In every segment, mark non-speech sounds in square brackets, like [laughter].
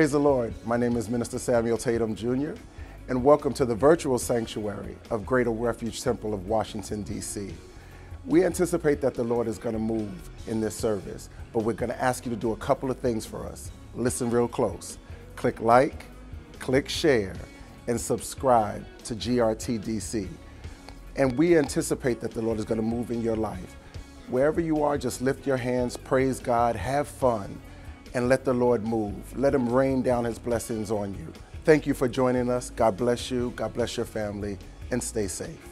Praise the Lord. My name is Minister Samuel Tatum Jr., and welcome to the virtual sanctuary of Greater Refuge Temple of Washington, D.C. We anticipate that the Lord is going to move in this service, but we're going to ask you to do a couple of things for us. Listen real close. Click like, click share, and subscribe to GRTDC. And we anticipate that the Lord is going to move in your life. Wherever you are, just lift your hands, praise God, have fun and let the Lord move. Let Him rain down His blessings on you. Thank you for joining us. God bless you. God bless your family, and stay safe.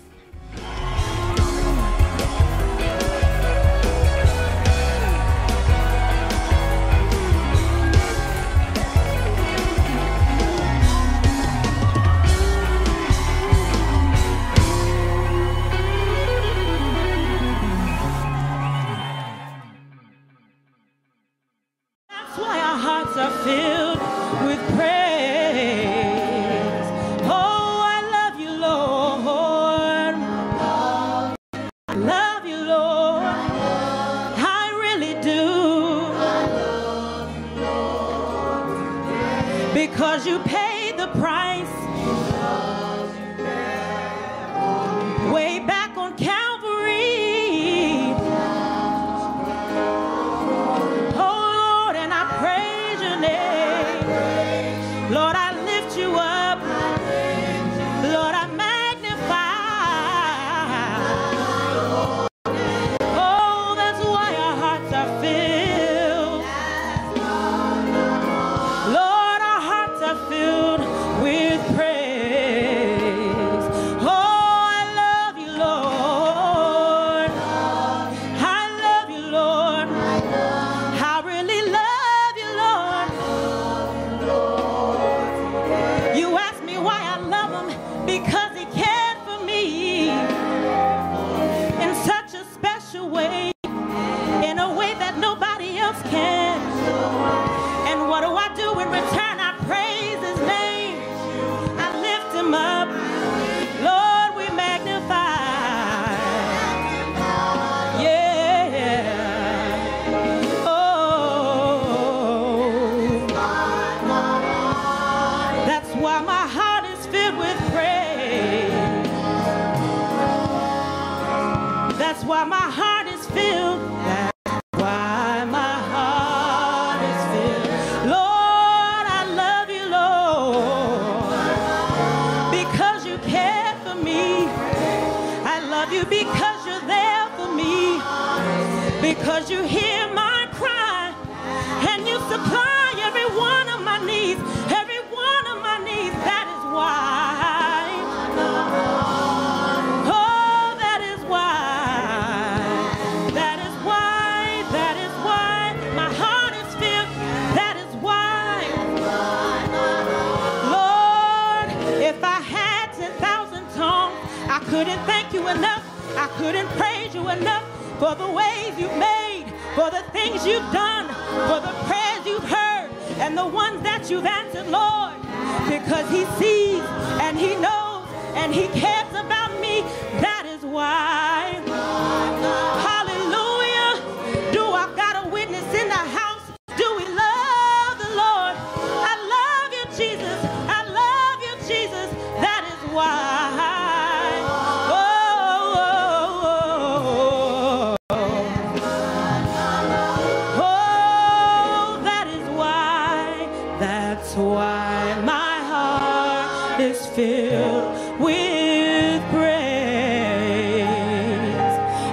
why my heart is filled with praise.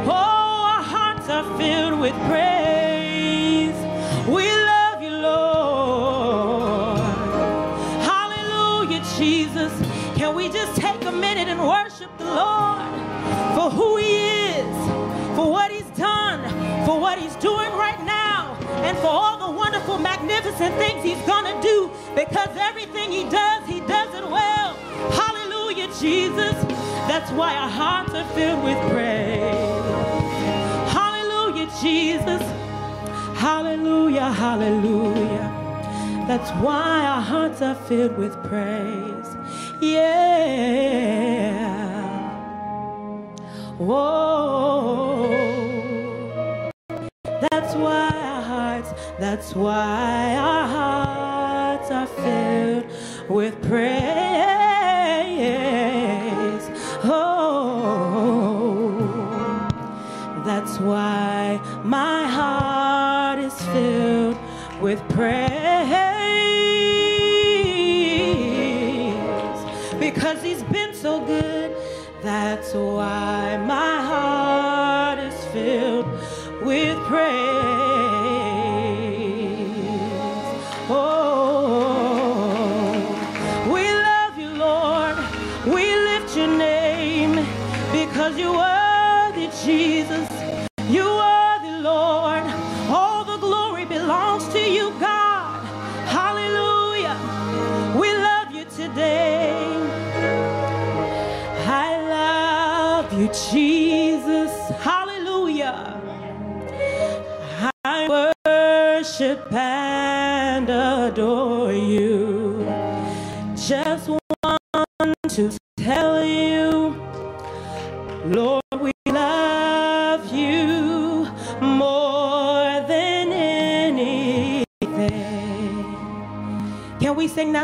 Oh, our hearts are filled with praise. We love you, Lord. Hallelujah, Jesus. Can we just take a minute and worship the Lord for who he is, for what he's done, for what he's doing right now, and for all the wonderful, magnificent things he's going to do everything he does, he does it well. Hallelujah, Jesus. That's why our hearts are filled with praise. Hallelujah, Jesus. Hallelujah, hallelujah. That's why our hearts are filled with praise. Yeah. Whoa. That's why our hearts, that's why our hearts with praise. Oh, that's why my heart is filled with praise. Because he's been so good, that's why my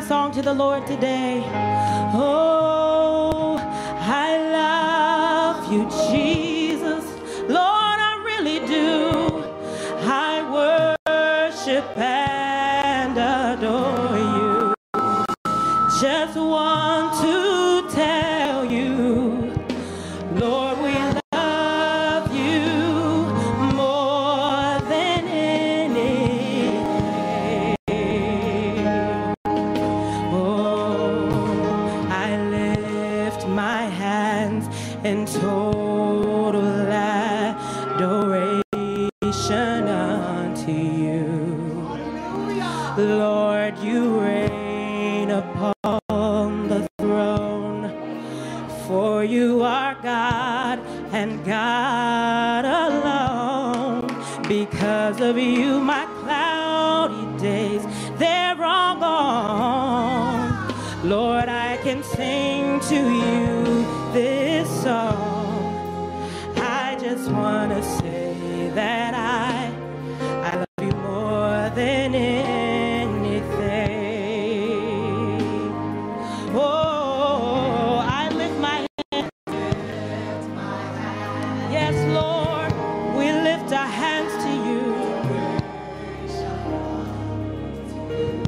song to the Lord today. Oh.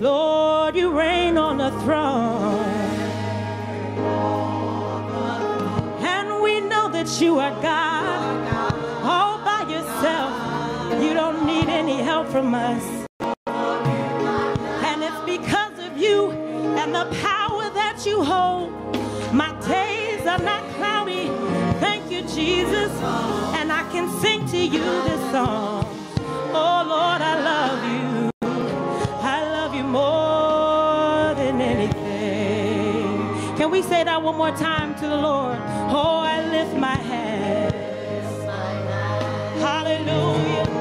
Lord, you reign on the throne. And we know that you are God all by yourself. You don't need any help from us. And it's because of you and the power that you hold. My days are not cloudy. Thank you, Jesus. And I can sing to you this song. say that one more time to the Lord? Oh, I lift my hands. Hallelujah.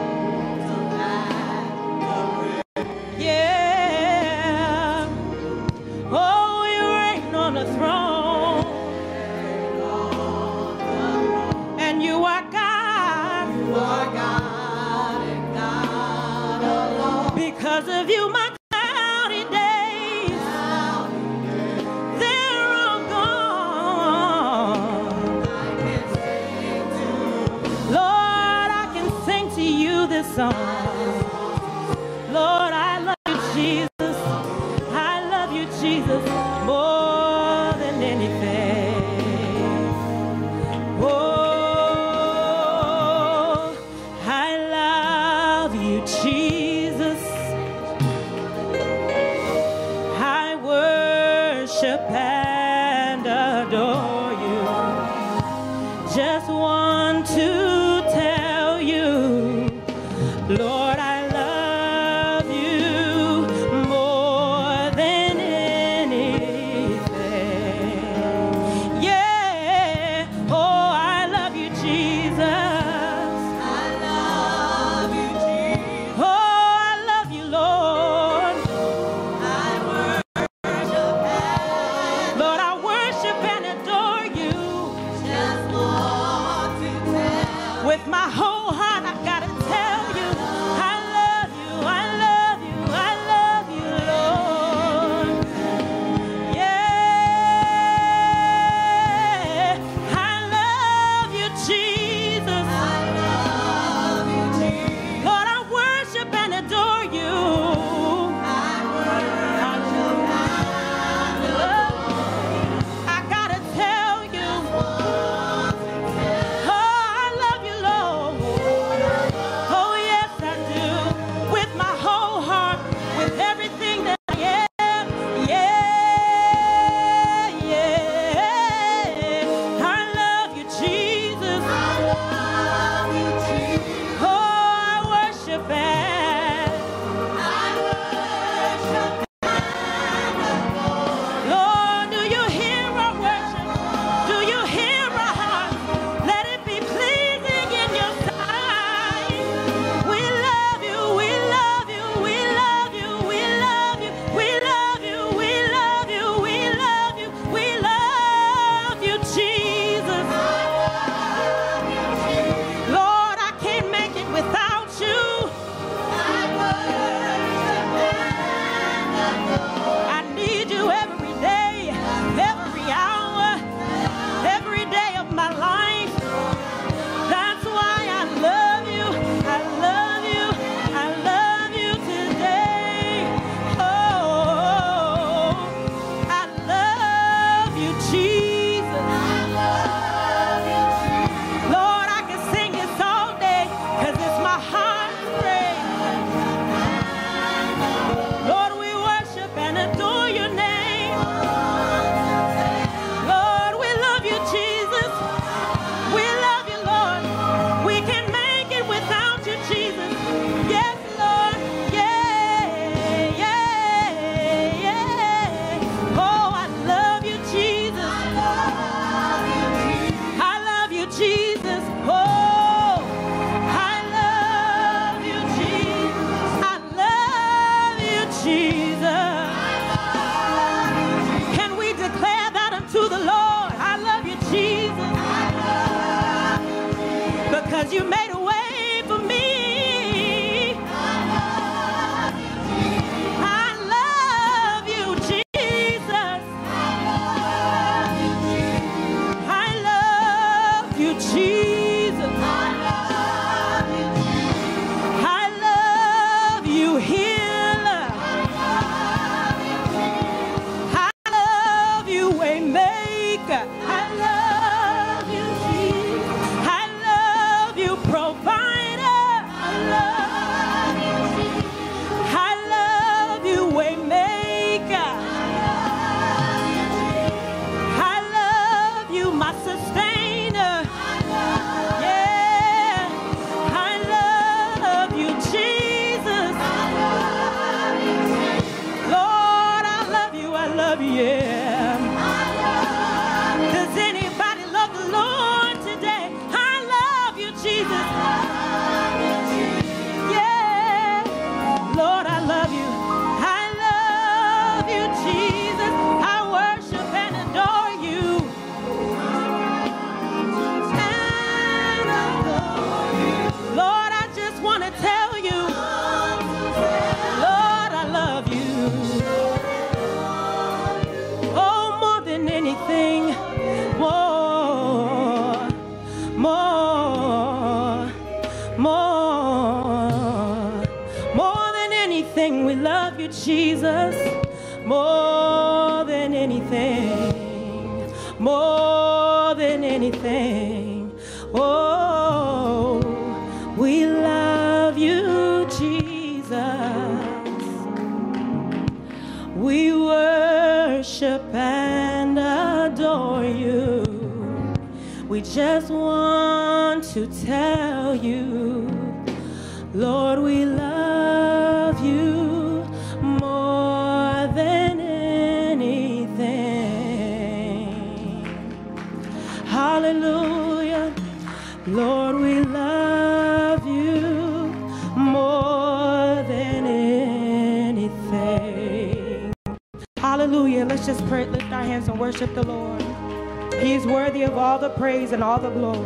Praise and all the glory.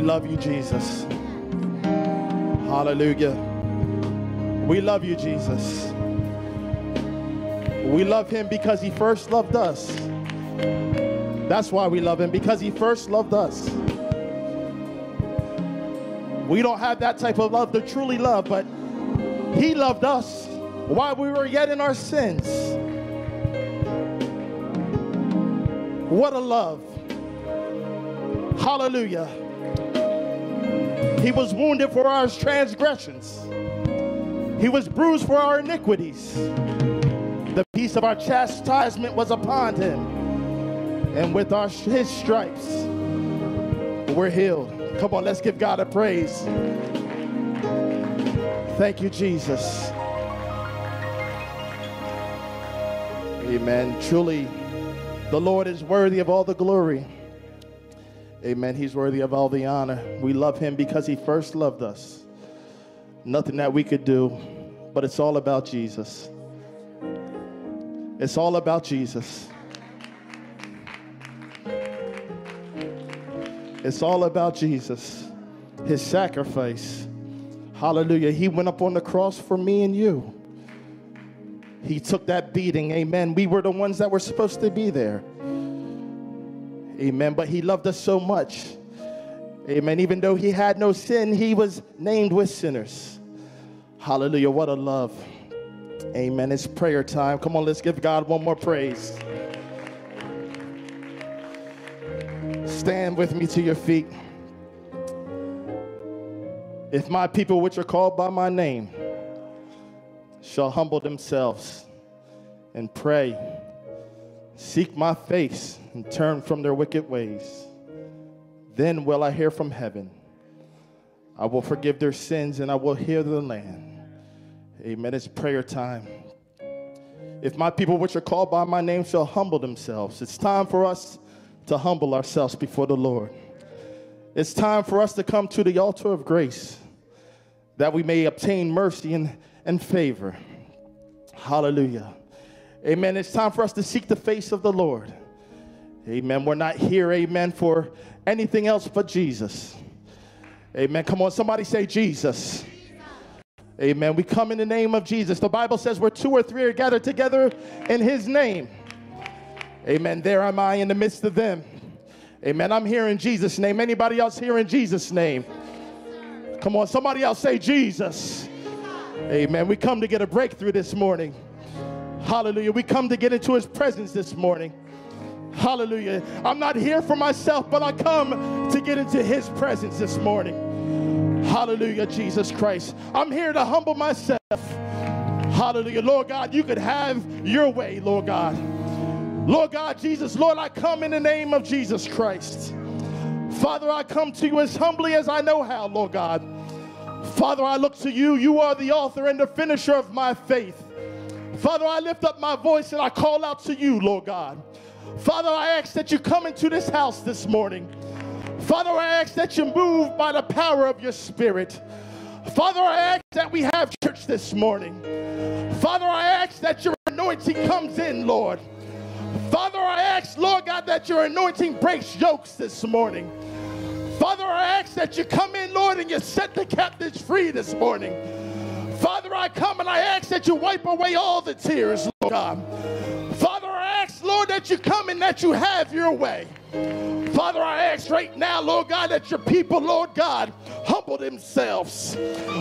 We love you, Jesus. Hallelujah. We love you, Jesus. We love him because he first loved us. That's why we love him, because he first loved us. We don't have that type of love to truly love, but he loved us while we were yet in our sins. What a love. Hallelujah. He was wounded for our transgressions. He was bruised for our iniquities. The peace of our chastisement was upon him. And with our his stripes, we're healed. Come on, let's give God a praise. Thank you, Jesus. Amen. Truly, the Lord is worthy of all the glory. Amen. He's worthy of all the honor. We love him because he first loved us. Nothing that we could do, but it's all about Jesus. It's all about Jesus. It's all about Jesus, his sacrifice. Hallelujah. He went up on the cross for me and you. He took that beating. Amen. We were the ones that were supposed to be there. Amen. But he loved us so much. Amen. Even though he had no sin, he was named with sinners. Hallelujah. What a love. Amen. It's prayer time. Come on, let's give God one more praise. Stand with me to your feet. If my people, which are called by my name, shall humble themselves and pray, seek my face and turn from their wicked ways. Then will I hear from heaven. I will forgive their sins and I will heal the land. Amen. It's prayer time. If my people, which are called by my name, shall humble themselves, it's time for us to humble ourselves before the Lord. It's time for us to come to the altar of grace that we may obtain mercy and, and favor. Hallelujah. Amen. It's time for us to seek the face of the Lord. Amen. We're not here, amen, for anything else but Jesus. Amen. Come on, somebody say Jesus. Amen. We come in the name of Jesus. The Bible says where two or three are gathered together in his name. Amen. There am I in the midst of them. Amen. I'm here in Jesus' name. Anybody else here in Jesus' name? Come on, somebody else say Jesus. Amen. We come to get a breakthrough this morning. Hallelujah. We come to get into his presence this morning. Hallelujah. I'm not here for myself, but I come to get into his presence this morning. Hallelujah, Jesus Christ. I'm here to humble myself. Hallelujah. Lord God, you could have your way, Lord God. Lord God, Jesus, Lord, I come in the name of Jesus Christ. Father, I come to you as humbly as I know how, Lord God. Father, I look to you. You are the author and the finisher of my faith. Father, I lift up my voice and I call out to you, Lord God. Father, I ask that you come into this house this morning. Father, I ask that you move by the power of your spirit. Father, I ask that we have church this morning. Father, I ask that your anointing comes in, Lord. Father, I ask, Lord God, that your anointing breaks yokes this morning. Father, I ask that you come in, Lord, and you set the captives free this morning. Father, I come and I ask that you wipe away all the tears, Lord God. Father, I ask, Lord, that you come and that you have your way. Father, I ask right now, Lord God, that your people, Lord God, humble themselves.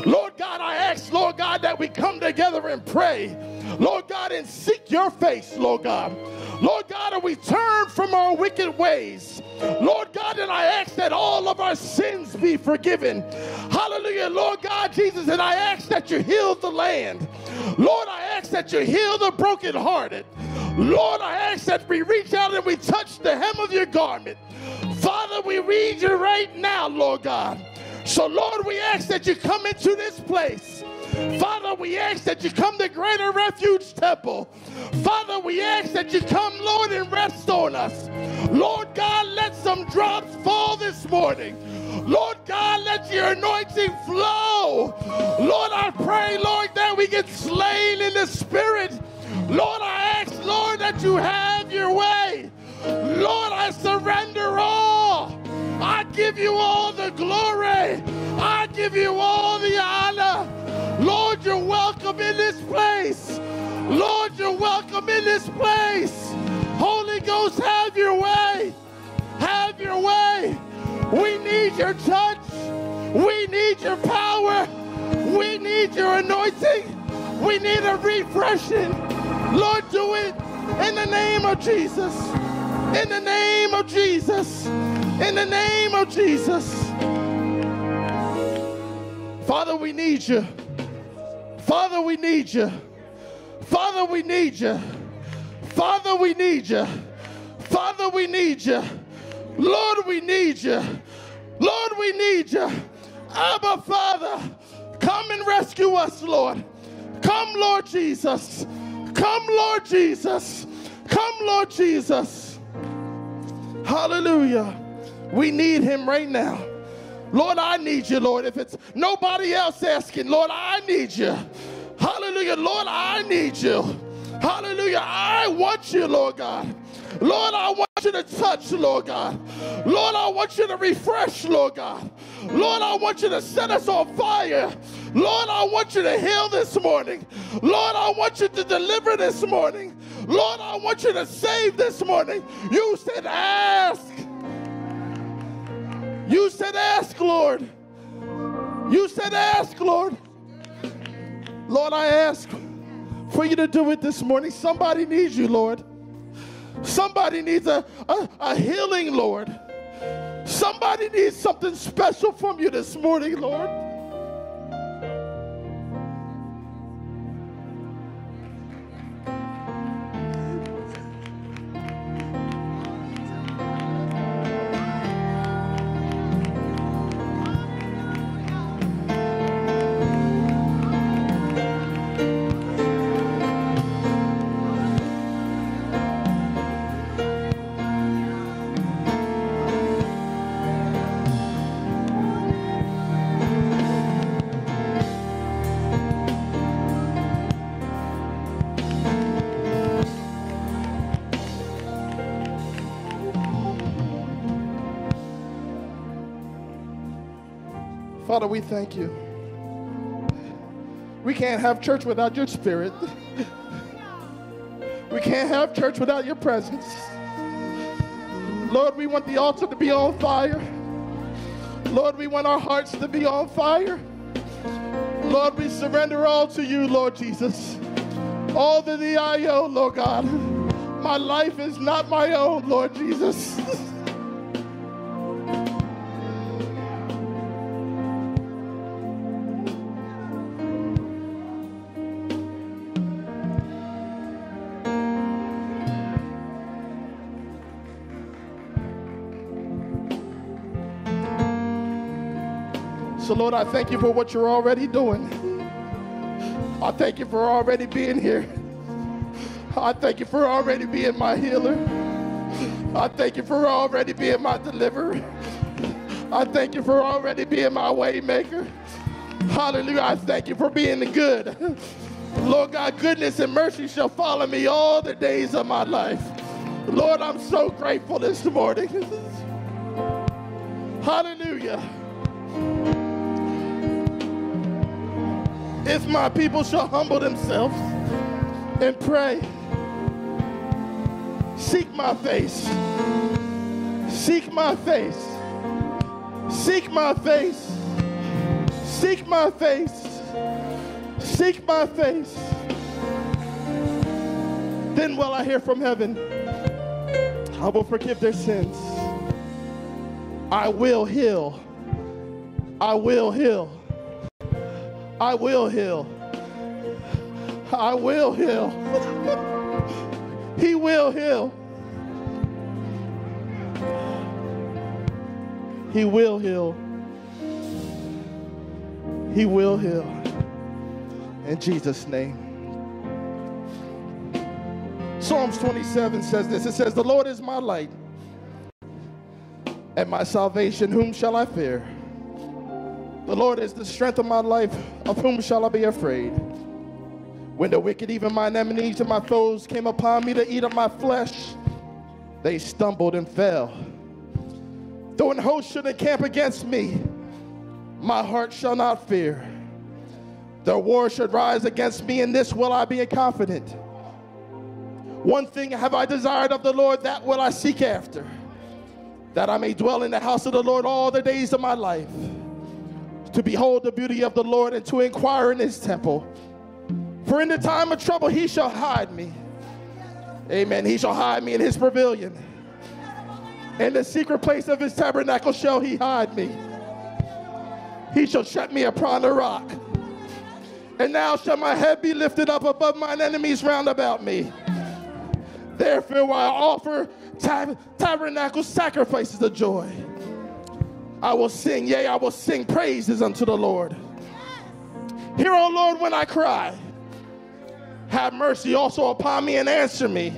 Lord God, I ask, Lord God, that we come together and pray. Lord God, and seek your face, Lord God. Lord God, and we turn from our wicked ways. Lord God, and I ask that all of our sins be forgiven. Hallelujah, Lord God, Jesus, and I ask that you heal the land. Lord, I ask that you heal the brokenhearted. Lord, I ask that we reach out and we touch the hem of your garment. Father, we read you right now, Lord God. So, Lord, we ask that you come into this place. Father, we ask that you come to Greater Refuge Temple. Father, we ask that you come, Lord, and rest on us. Lord God, let some drops fall this morning. Lord God, let your anointing flow. Lord, I pray, Lord, that we get slain in the spirit. Lord, I ask, Lord, that you have your way. Lord, I surrender all. I give you all the glory. I give you all the honor. Lord, you're welcome in this place. Lord, you're welcome in this place. Holy Ghost, have your way. Have your way. We need your touch. We need your power. We need your anointing. We need a refreshing. Lord, do it in the name of Jesus. In the name of Jesus. In the name of Jesus. Father, we need you. Father, we need you. Father, we need you. Father, we need you. Father, we need you. Lord, we need you. Lord, we need you. Abba, Father, come and rescue us, Lord. Come, Lord Jesus. Come, Lord Jesus. Come, Lord Jesus. Hallelujah. We need him right now. Lord, I need you, Lord. If it's nobody else asking, Lord, I need you. Hallelujah. Lord, I need you. Hallelujah. I want you, Lord God. Lord, I want you to touch, Lord God. Lord, I want you to refresh, Lord God. Lord, I want you to set us on fire. Lord, I want you to heal this morning. Lord, I want you to deliver this morning. Lord, I want you to save this morning. You said, ask. You said, ask, Lord. You said, ask, Lord. Lord, I ask for you to do it this morning. Somebody needs you, Lord. Somebody needs a, a, a healing, Lord. Somebody needs something special from you this morning, Lord. Father, we thank you. We can't have church without your spirit. We can't have church without your presence. Lord, we want the altar to be on fire. Lord, we want our hearts to be on fire. Lord, we surrender all to you, Lord Jesus. All to the IO, Lord God. My life is not my own, Lord Jesus. [laughs] Lord, I thank you for what you're already doing. I thank you for already being here. I thank you for already being my healer. I thank you for already being my deliverer. I thank you for already being my waymaker. Hallelujah. I thank you for being the good. Lord God, goodness and mercy shall follow me all the days of my life. Lord, I'm so grateful this morning. Hallelujah. If my people shall humble themselves and pray, seek my face, seek my face, seek my face, seek my face, seek my face, then will I hear from heaven. I will forgive their sins. I will heal. I will heal. I will heal. I will heal. he will heal. He will heal. He will heal. In Jesus' name. Psalms 27 says this it says, The Lord is my light and my salvation. Whom shall I fear? The Lord is the strength of my life. Of whom shall I be afraid? When the wicked, even mine enemies and my foes, came upon me to eat up my flesh, they stumbled and fell. Though an host should encamp against me, my heart shall not fear. The war should rise against me, in this will I be a confident. One thing have I desired of the Lord, that will I seek after, that I may dwell in the house of the Lord all the days of my life, to behold the beauty of the Lord and to inquire in his temple. For in the time of trouble he shall hide me. Amen. He shall hide me in his pavilion. In the secret place of his tabernacle shall he hide me. He shall set me upon a rock. And now shall my head be lifted up above mine enemies round about me. Therefore, I offer tab- tabernacle sacrifices of joy. I will sing, yea, I will sing praises unto the Lord. Hear, O Lord, when I cry. Have mercy also upon me and answer me.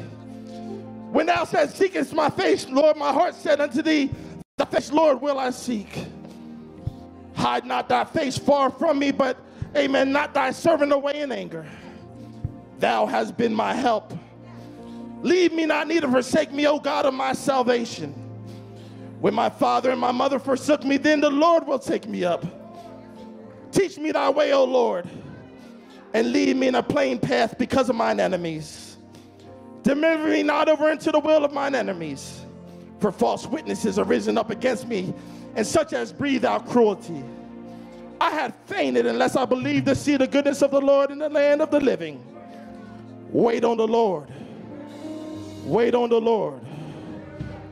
When thou said, Seekest my face, Lord, my heart said unto thee, The face, Lord, will I seek. Hide not thy face far from me, but, amen, not thy servant away in anger. Thou hast been my help. Leave me not, neither forsake me, O God of my salvation. When my father and my mother forsook me, then the Lord will take me up. Teach me thy way, O Lord, and lead me in a plain path because of mine enemies. Deliver me not over into the will of mine enemies, for false witnesses are risen up against me, and such as breathe out cruelty. I had fainted unless I believed to see the goodness of the Lord in the land of the living. Wait on the Lord. Wait on the Lord.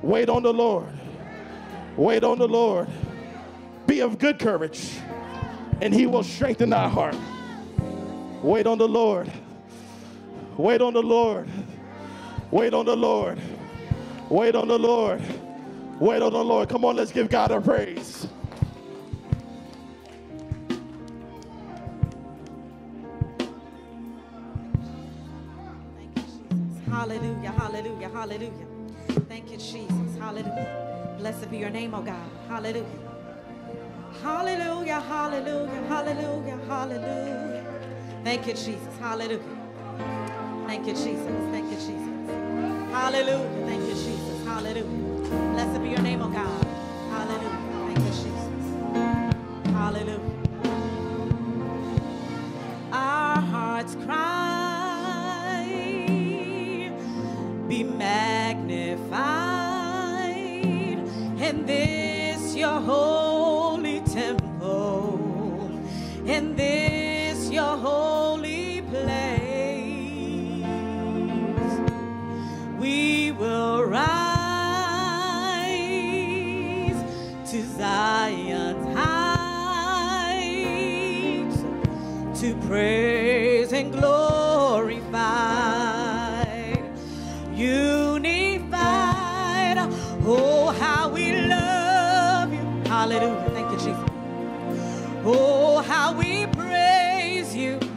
Wait on the Lord. Wait on the Lord. Be of good courage, and he will strengthen thy heart. Wait on the Lord. Wait on the Lord. Wait on the Lord. Wait on the Lord. Wait on the Lord. Come on, let's give God a praise. Hallelujah, hallelujah, hallelujah. Thank you, Jesus. Hallelujah. Blessed be your name, oh God. Hallelujah. Hallelujah, hallelujah, hallelujah, hallelujah. Thank you, Jesus. Hallelujah. Thank you, Jesus. Thank you, Jesus. Hallelujah. Thank you, Jesus. Hallelujah. Blessed be your name, oh God. Hallelujah. Thank you, Jesus. Hallelujah. Our hearts cry, be magnified in this your holy temple, in this your holy place. We will rise to Zion's height to pray.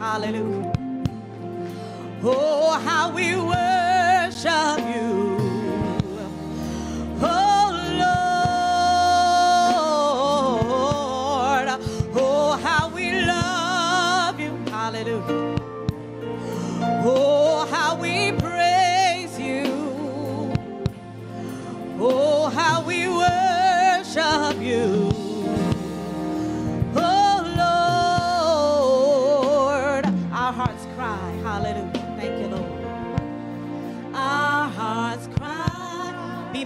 Hallelujah. Oh, how we worship you. Oh, Lord. Oh, how we love you. Hallelujah. Oh, how we praise you. Oh, how we worship you.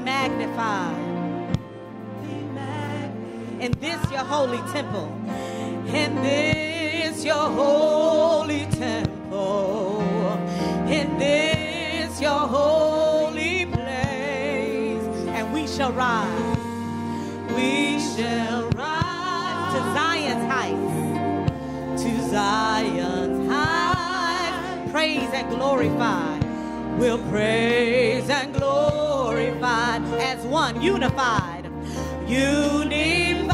magnified. In this your holy temple. In this your holy temple. In this your holy place. And we shall rise. We shall rise to Zion's heights. To Zion's heights. Praise and glorify. We'll praise and glorify one, unified. Unified.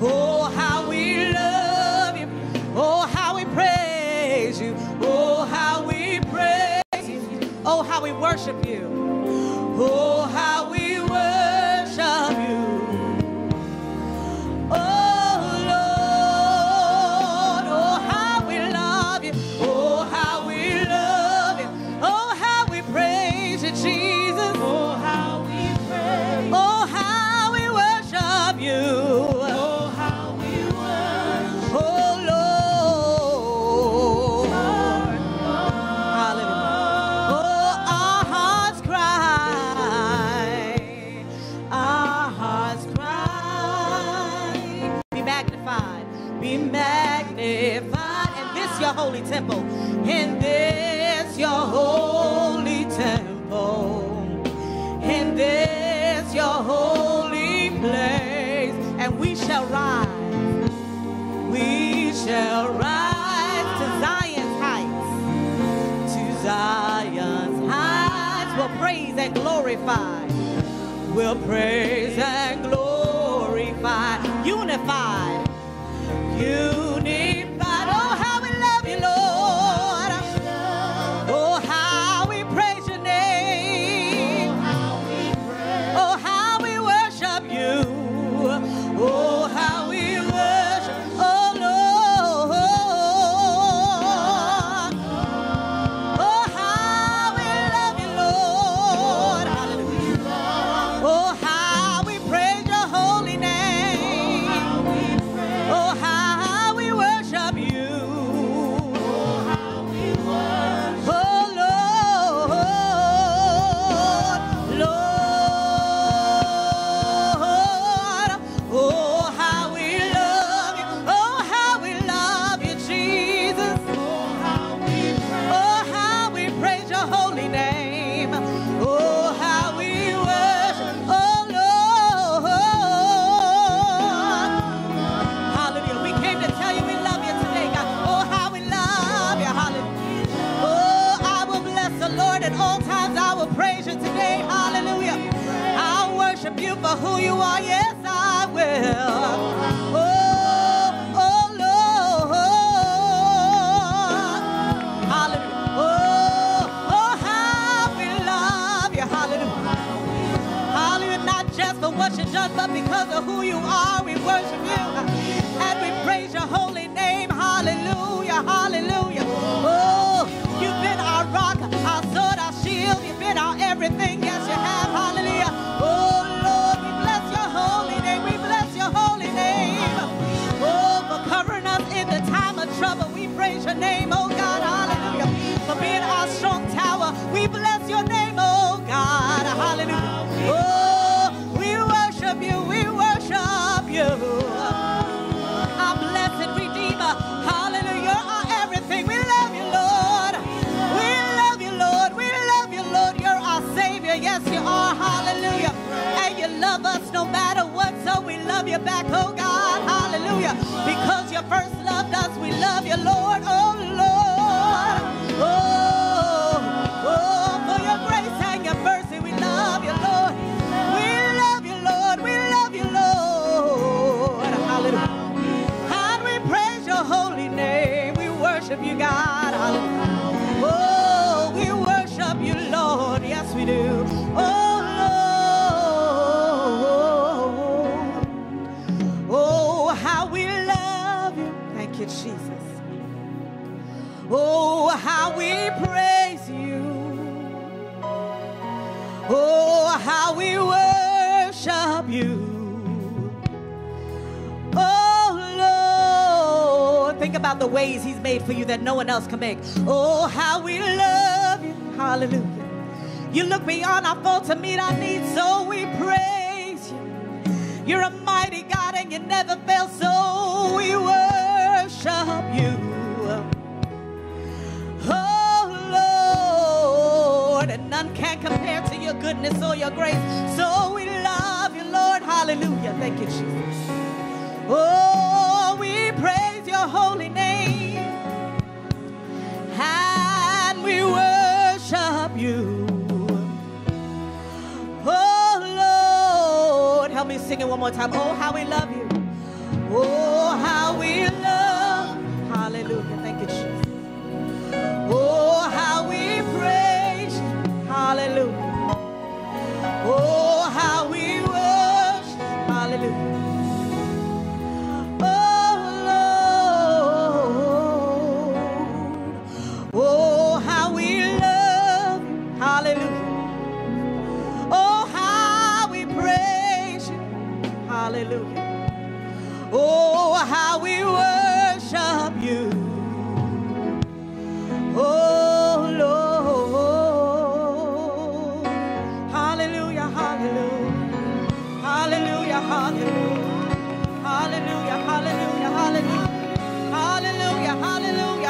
Oh, how we love you. Oh, how we praise you. Oh, how we praise you. Oh, how we worship you. Oh, how we Oh, how we worship you. Oh, Lord. Think about the ways He's made for you that no one else can make. Oh, how we love you. Hallelujah. You look beyond our faults to meet our needs, so we praise you. You're a mighty God and you never fail, so we worship you. Oh Lord, and none can compare to goodness or your grace. So we love you, Lord. Hallelujah. Thank you, Jesus. Oh, we praise your holy name. And we worship you. Oh Lord, help me sing it one more time. Oh, how we love you. Oh, how we love. Hallelujah. Thank you, Jesus. Oh, how we praise. Hallelujah. Oh,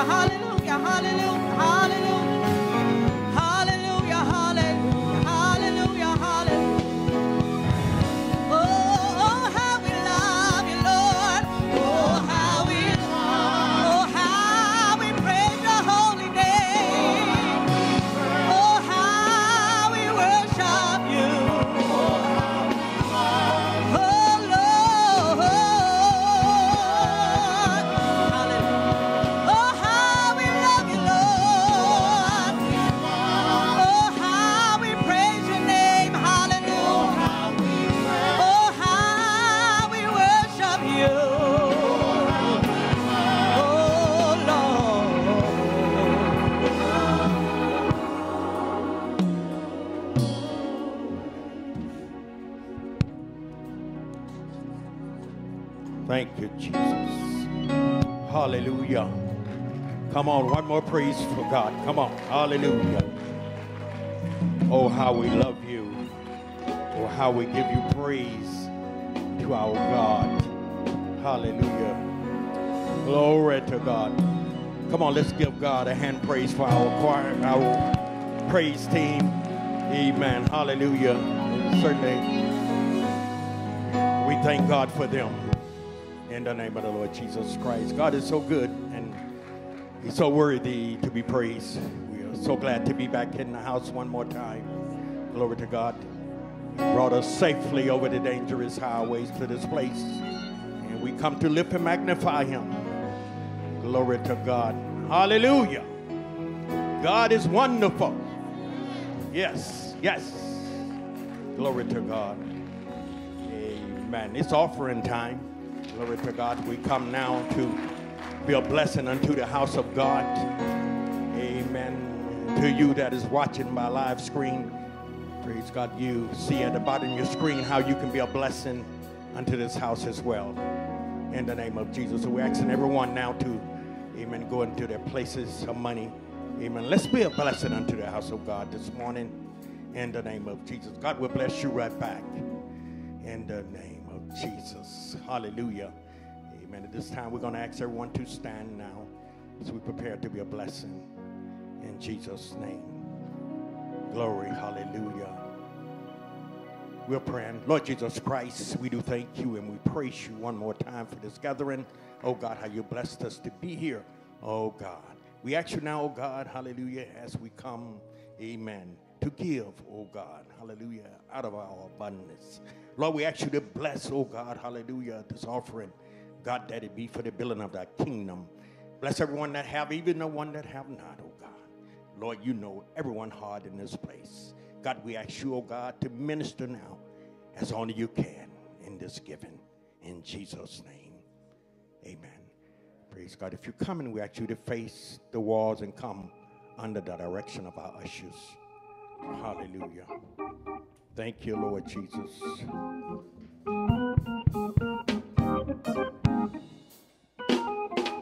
hallelujah, hallelujah, Come on, one more praise for God. Come on. Hallelujah. Oh, how we love you. Oh, how we give you praise to our God. Hallelujah. Glory to God. Come on, let's give God a hand praise for our choir, our praise team. Amen. Hallelujah. Certainly, we thank God for them in the name of the Lord Jesus Christ. God is so good He's so worthy to be praised. We are so glad to be back in the house one more time. Glory to God. He brought us safely over the dangerous highways to this place. And we come to lift and magnify Him. Glory to God. Hallelujah. God is wonderful. Yes, yes. Glory to God. Amen. It's offering time. Glory to God. We come now to be a blessing unto the house of God. Amen. To you that is watching my live screen, praise God, you see at the bottom of your screen how you can be a blessing unto this house as well. In the name of Jesus. So we're asking everyone now to, amen, go into their places of money. Amen. Let's be a blessing unto the house of God this morning in the name of Jesus. God will bless you right back in the name of Jesus. Hallelujah. Amen. At this time, we're going to ask everyone to stand now as we prepare to be a blessing in Jesus' name. Glory. Hallelujah. We're praying. Lord Jesus Christ, we do thank you and we praise you one more time for this gathering. Oh God, how you blessed us to be here. Oh God. We ask you now, oh God, hallelujah, as we come, amen, to give, oh God, hallelujah, out of our abundance. Lord, we ask you to bless, oh God, hallelujah, this offering. God, that it be for the building of thy kingdom. Bless everyone that have, even the one that have not, oh God. Lord, you know everyone hard in this place. God, we ask you, oh God, to minister now as only you can in this giving. In Jesus' name, amen. Praise God. If you're coming, we ask you to face the walls and come under the direction of our ushers. Hallelujah. Thank you, Lord Jesus. Thank you.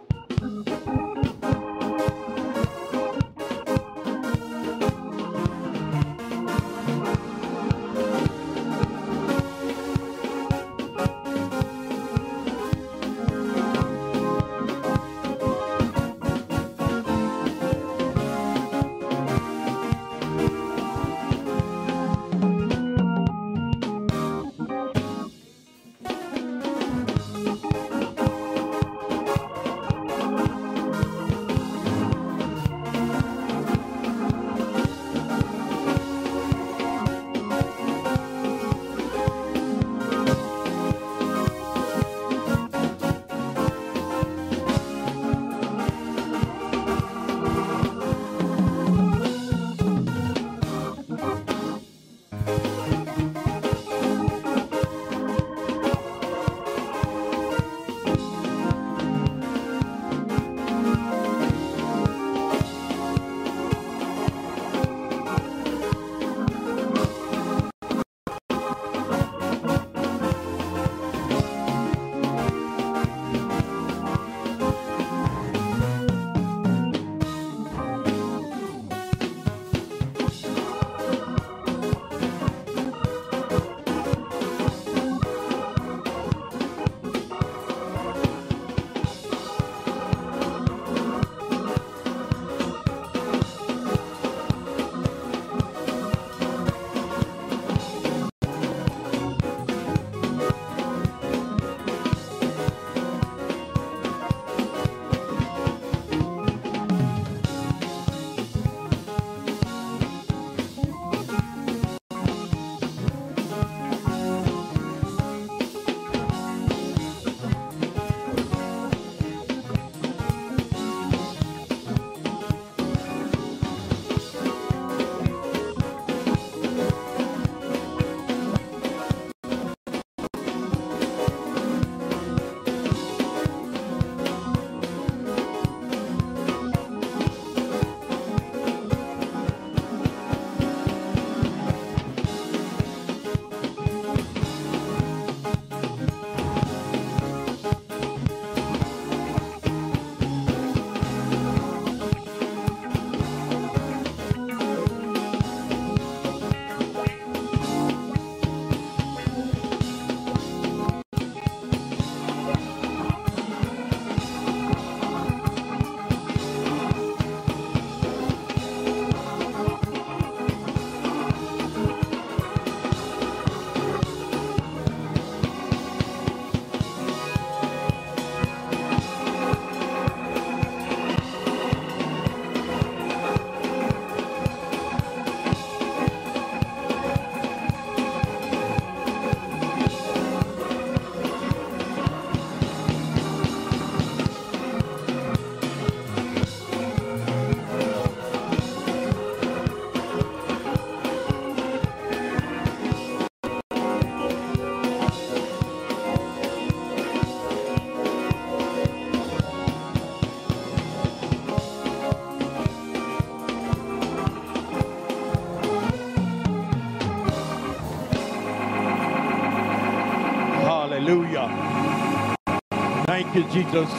Jesus.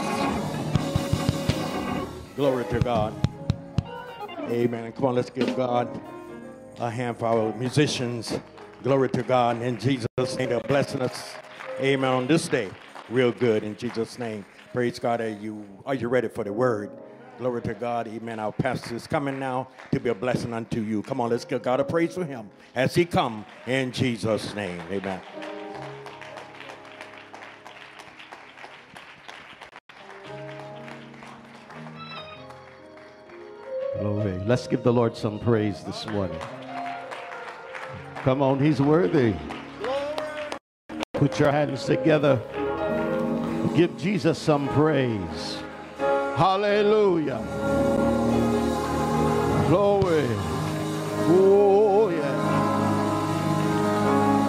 Glory to God. Amen. Come on, let's give God a hand for our musicians. Glory to God. In Jesus' name, they're blessing us. Amen. On this day, real good in Jesus' name. Praise God. Are you are you ready for the word? Glory to God. Amen. Our pastor is coming now to be a blessing unto you. Come on, let's give God a praise for him as he come in Jesus' name. Amen. Glory. Let's give the Lord some praise this morning. Come on, he's worthy. Put your hands together. Give Jesus some praise. Hallelujah. Glory. Oh, yeah.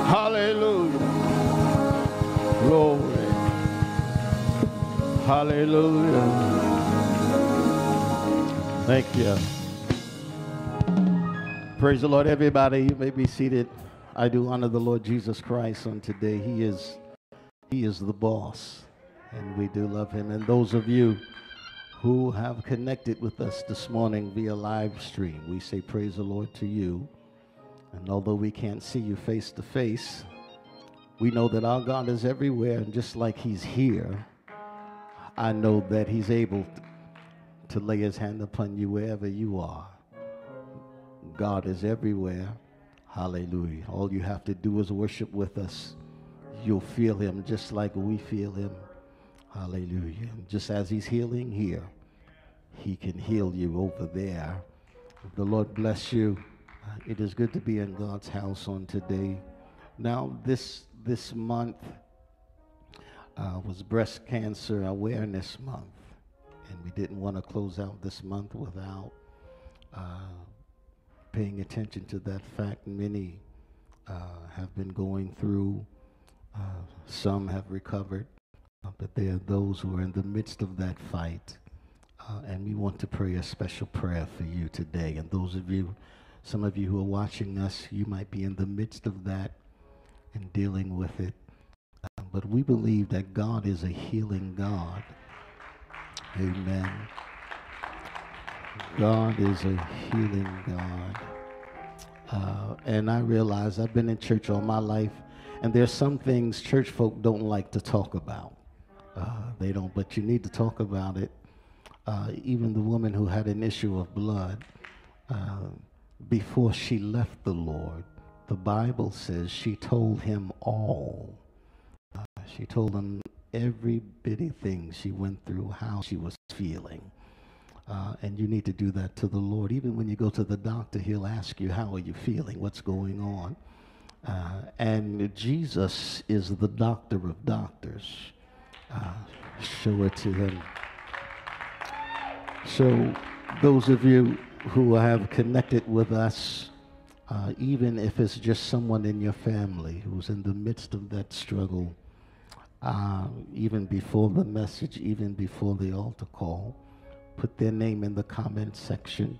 Hallelujah. Glory. Hallelujah. Thank you. Praise the Lord, everybody. You may be seated. I do honor the Lord Jesus Christ on today. He is He is the boss, and we do love him. And those of you who have connected with us this morning via live stream, we say praise the Lord to you. And although we can't see you face to face, we know that our God is everywhere, and just like He's here, I know that He's able to lay his hand upon you wherever you are. God is everywhere. Hallelujah. All you have to do is worship with us. You'll feel him just like we feel him. Hallelujah. Just as he's healing here, he can heal you over there. The Lord bless you. It is good to be in God's house on today. Now, this this month uh, was Breast Cancer Awareness Month and we didn't want to close out this month without uh, paying attention to that fact. Many uh, have been going through, uh, some have recovered, uh, but there are those who are in the midst of that fight. Uh, and we want to pray a special prayer for you today. And those of you, some of you who are watching us, you might be in the midst of that and dealing with it. Uh, but we believe that God is a healing God. Amen. God is a healing God. Uh, and I realize I've been in church all my life, and there's some things church folk don't like to talk about. Uh, they don't, but you need to talk about it. Uh, even the woman who had an issue of blood, uh, before she left the Lord, the Bible says she told him all. Uh, she told him every bitty thing she went through, how she was feeling. Uh, and you need to do that to the Lord. Even when you go to the doctor, he'll ask you, How are you feeling? What's going on? Uh, and Jesus is the doctor of doctors. Uh, show it to him. So, those of you who have connected with us, uh, even if it's just someone in your family who's in the midst of that struggle, uh, even before the message, even before the altar call, put their name in the comment section.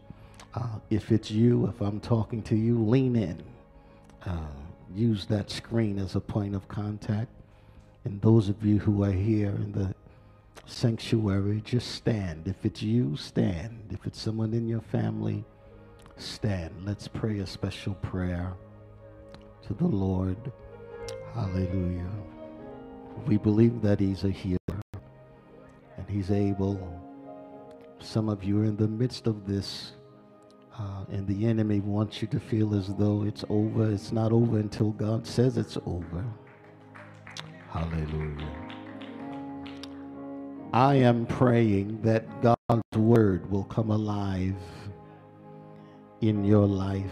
Uh, if it's you, if I'm talking to you, lean in. Uh, use that screen as a point of contact. And those of you who are here in the sanctuary, just stand. If it's you, stand. If it's someone in your family, stand. Let's pray a special prayer to the Lord. Hallelujah. We believe that He's a healer and He's able. Some of you are in the midst of this, uh, and the enemy wants you to feel as though it's over. It's not over until God says it's over. Hallelujah. I am praying that God's word will come alive in your life,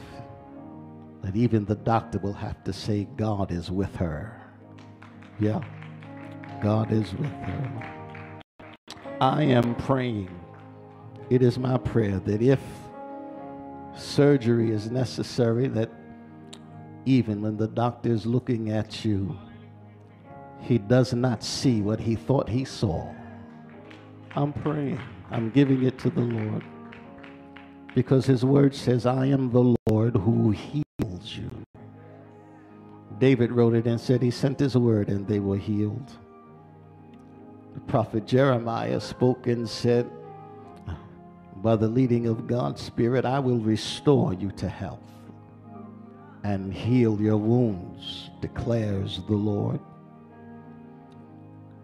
that even the doctor will have to say, God is with her. Yeah. God is with her. I am praying. It is my prayer that if surgery is necessary, that even when the doctor is looking at you, he does not see what he thought he saw. I'm praying. I'm giving it to the Lord. Because his word says, I am the Lord who heals you. David wrote it and said he sent his word and they were healed. The prophet Jeremiah spoke and said, By the leading of God's Spirit, I will restore you to health and heal your wounds, declares the Lord.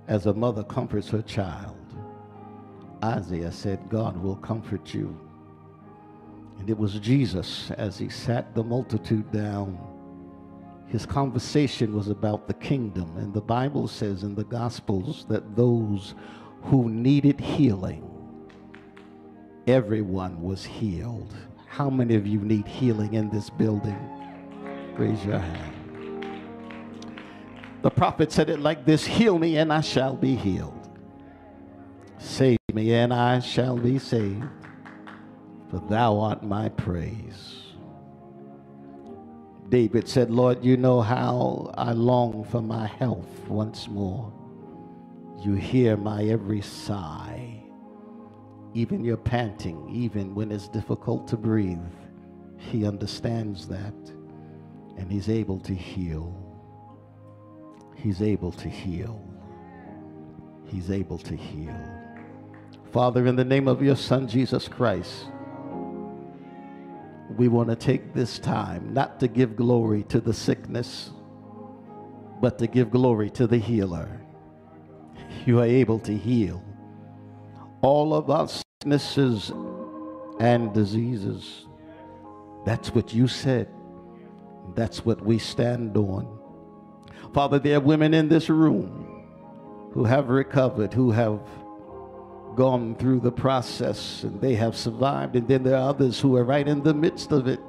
As a mother comforts her child, Isaiah said, God will comfort you. And it was Jesus as he sat the multitude down. His conversation was about the kingdom. And the Bible says in the Gospels that those who needed healing, everyone was healed. How many of you need healing in this building? Raise your hand. The prophet said it like this Heal me, and I shall be healed. Save me, and I shall be saved. For thou art my praise. David said, Lord, you know how I long for my health once more. You hear my every sigh, even your panting, even when it's difficult to breathe. He understands that, and He's able to heal. He's able to heal. He's able to heal. Father, in the name of your Son, Jesus Christ, we want to take this time not to give glory to the sickness, but to give glory to the healer. You are able to heal all of our sicknesses and diseases. That's what you said. That's what we stand on. Father, there are women in this room who have recovered, who have gone through the process and they have survived. And then there are others who are right in the midst of it.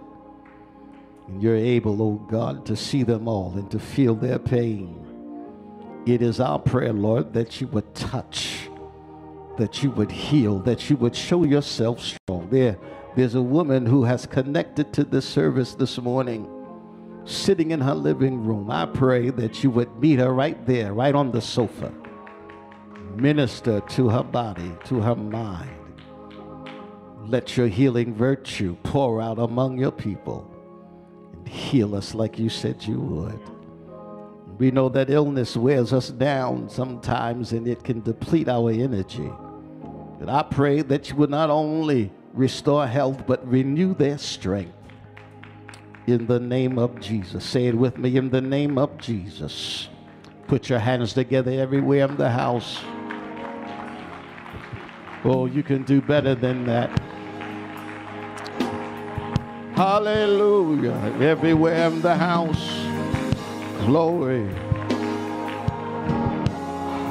And you're able, oh God, to see them all and to feel their pain. It is our prayer, Lord, that you would touch, that you would heal, that you would show yourself strong. There, there's a woman who has connected to this service this morning sitting in her living room, I pray that you would meet her right there, right on the sofa. Minister to her body, to her mind. Let your healing virtue pour out among your people and heal us like you said you would. We know that illness wears us down sometimes and it can deplete our energy. But I pray that you would not only restore health, but renew their strength in the name of Jesus. Say it with me in the name of Jesus. Put your hands together everywhere in the house. Oh, you can do better than that. Hallelujah. Everywhere in the house. Glory.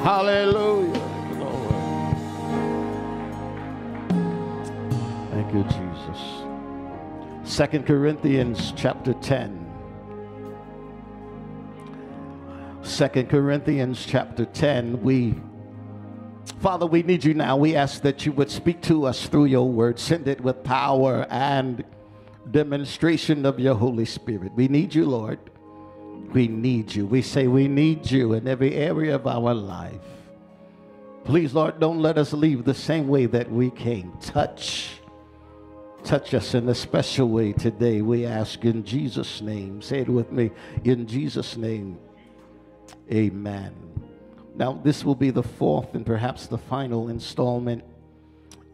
Hallelujah. Glory. Thank you, Jesus. Second Corinthians chapter 10. Second Corinthians chapter 10, we Father, we need you now. We ask that you would speak to us through your word. Send it with power and demonstration of your Holy Spirit. We need you, Lord. We need you. We say we need you in every area of our life. Please, Lord, don't let us leave the same way that we came. Touch Touch us in a special way today. We ask in Jesus' name. Say it with me. In Jesus' name. Amen. Now, this will be the fourth and perhaps the final installment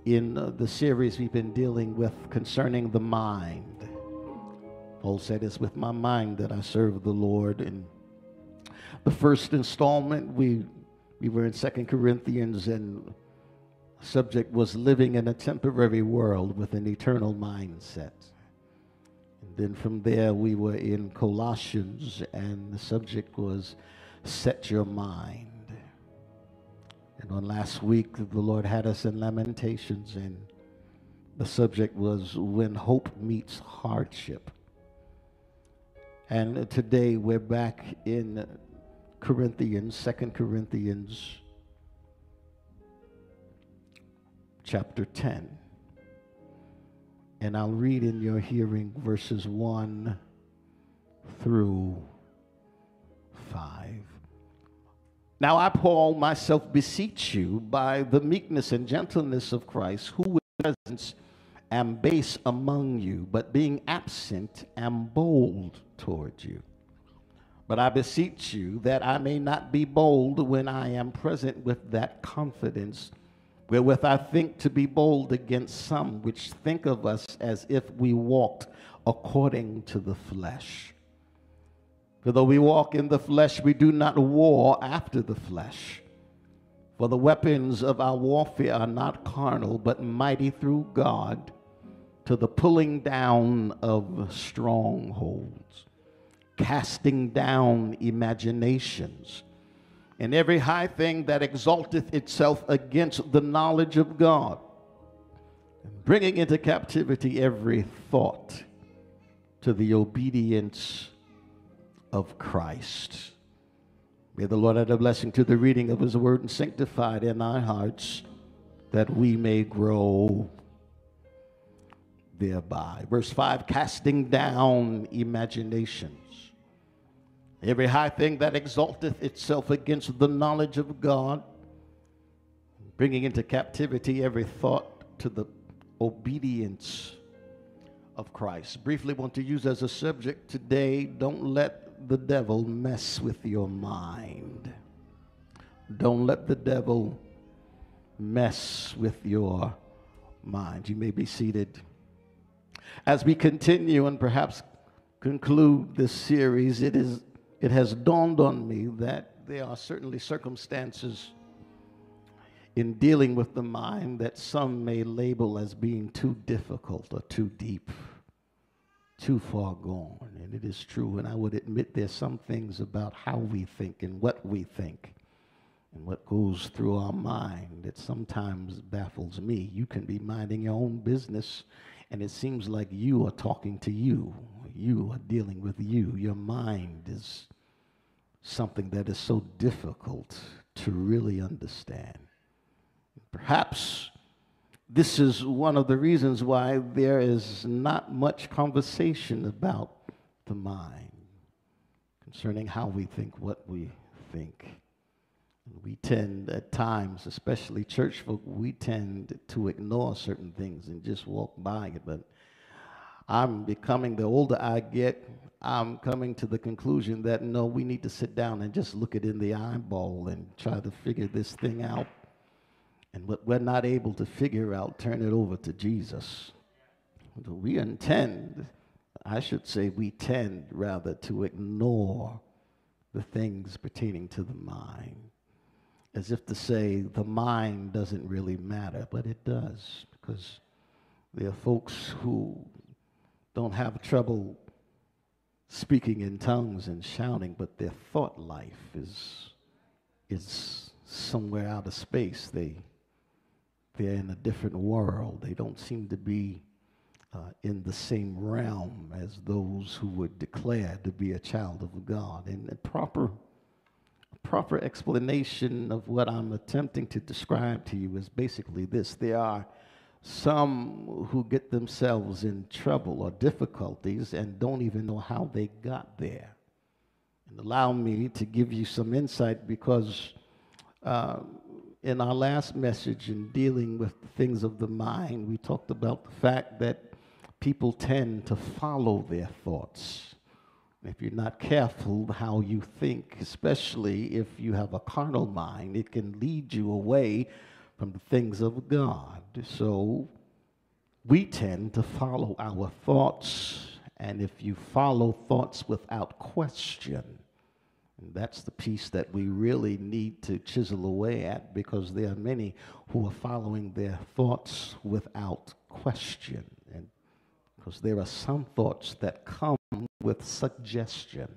in uh, the series we've been dealing with concerning the mind. Paul said, It's with my mind that I serve the Lord. And the first installment, we, we were in Second Corinthians and the subject was living in a temporary world with an eternal mindset. And then from there, we were in Colossians, and the subject was set your mind. And on last week, the Lord had us in Lamentations, and the subject was when hope meets hardship. And today we're back in Corinthians, Second Corinthians chapter 10. And I'll read in your hearing verses 1 through Now I, Paul, myself beseech you by the meekness and gentleness of Christ, who with presence am base among you, but being absent am bold toward you. But I beseech you that I may not be bold when I am present with that confidence wherewith I think to be bold against some which think of us as if we walked according to the flesh. For though we walk in the flesh, we do not war after the flesh. For the weapons of our warfare are not carnal, but mighty through God to the pulling down of strongholds, casting down imaginations, and every high thing that exalteth itself against the knowledge of God, bringing into captivity every thought to the obedience of Christ. May the Lord add a blessing to the reading of his word and sanctified in our hearts that we may grow thereby. Verse 5 casting down imaginations. Every high thing that exalteth itself against the knowledge of God, bringing into captivity every thought to the obedience of Christ. Briefly, want to use as a subject today don't let the devil mess with your mind. Don't let the devil mess with your mind. You may be seated. As we continue and perhaps conclude this series, it, is, it has dawned on me that there are certainly circumstances in dealing with the mind that some may label as being too difficult or too deep, too far gone. And it is true. And I would admit there's some things about how we think and what we think and what goes through our mind that sometimes baffles me. You can be minding your own business and it seems like you are talking to you. You are dealing with you. Your mind is something that is so difficult to really understand. Perhaps this is one of the reasons why there is not much conversation about the mind concerning how we think, what we think. We tend at times, especially church folk, we tend to ignore certain things and just walk by it. But I'm becoming, the older I get, I'm coming to the conclusion that no, we need to sit down and just look it in the eyeball and try to figure this thing out. And what we're not able to figure out, turn it over to Jesus. We intend, I should say, we tend rather to ignore the things pertaining to the mind as if to say the mind doesn't really matter, but it does, because there are folks who don't have trouble speaking in tongues and shouting, but their thought life is, is somewhere out of space. They, they're in a different world. They don't seem to be uh, in the same realm as those who would declare to be a child of God. And a proper proper explanation of what I'm attempting to describe to you is basically this there are some who get themselves in trouble or difficulties and don't even know how they got there. And allow me to give you some insight because uh, in our last message in dealing with things of the mind, we talked about the fact that people tend to follow their thoughts. If you're not careful how you think, especially if you have a carnal mind, it can lead you away from the things of God. So we tend to follow our thoughts, and if you follow thoughts without question, that's the piece that we really need to chisel away at because there are many who are following their thoughts without question. And because there are some thoughts that come with suggestion.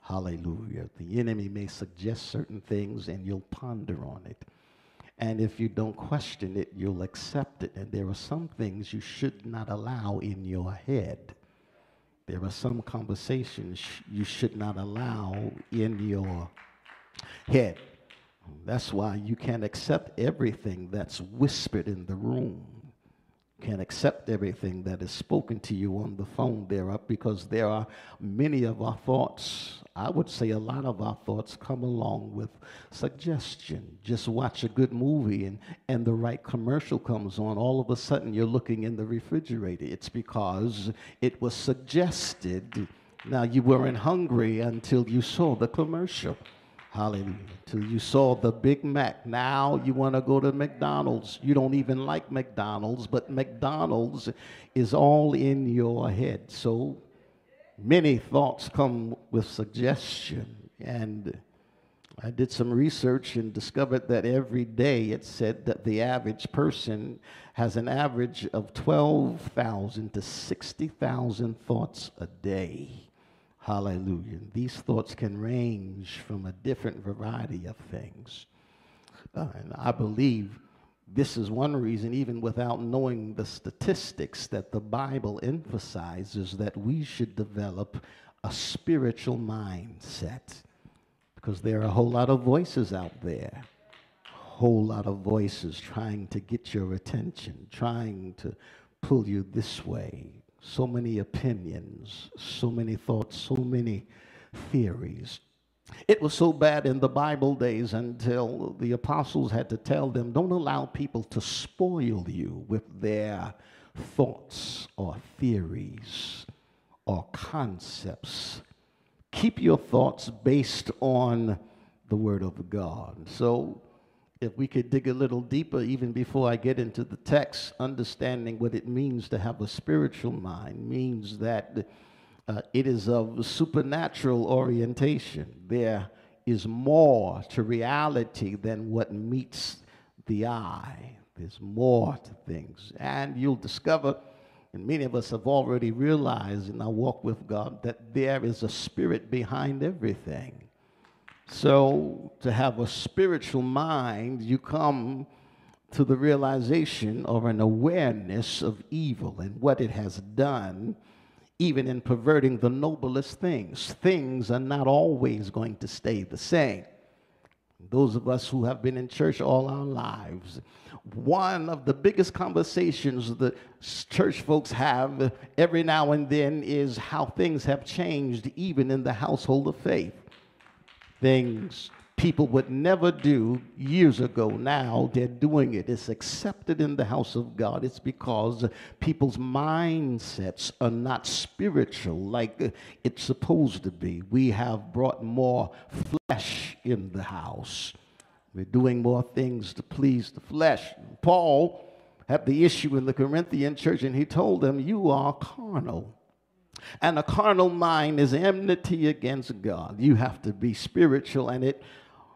Hallelujah. The enemy may suggest certain things and you'll ponder on it. And if you don't question it, you'll accept it. And there are some things you should not allow in your head. There are some conversations you should not allow in your head. That's why you can't accept everything that's whispered in the room can accept everything that is spoken to you on the phone there because there are many of our thoughts i would say a lot of our thoughts come along with suggestion. Just watch a good movie and and the right commercial comes on all of a sudden you're looking in the refrigerator. It's because it was suggested. Now you weren't hungry until you saw the commercial Hallelujah. Till you saw the Big Mac. Now you want to go to McDonald's. You don't even like McDonald's, but McDonald's is all in your head. So many thoughts come with suggestion. And I did some research and discovered that every day it said that the average person has an average of 12,000 to 60,000 thoughts a day. Hallelujah. These thoughts can range from a different variety of things. Uh, and I believe this is one reason, even without knowing the statistics, that the Bible emphasizes that we should develop a spiritual mindset because there are a whole lot of voices out there a whole lot of voices trying to get your attention, trying to pull you this way. So many opinions, so many thoughts, so many theories. It was so bad in the Bible days until the apostles had to tell them don't allow people to spoil you with their thoughts or theories or concepts. Keep your thoughts based on the Word of God. So if we could dig a little deeper, even before I get into the text, understanding what it means to have a spiritual mind means that uh, it is of supernatural orientation. There is more to reality than what meets the eye. There's more to things. And you'll discover, and many of us have already realized in our walk with God, that there is a spirit behind everything. So, to have a spiritual mind, you come to the realization or an awareness of evil and what it has done, even in perverting the noblest things. Things are not always going to stay the same. Those of us who have been in church all our lives, one of the biggest conversations the church folks have every now and then is how things have changed, even in the household of faith things people would never do years ago. Now they're doing it. It's accepted in the house of God. It's because people's mindsets are not spiritual like it's supposed to be. We have brought more flesh in the house. We're doing more things to please the flesh. Paul had the issue in the Corinthian church, and he told them, You are carnal. And a carnal mind is enmity against God. You have to be spiritual, and it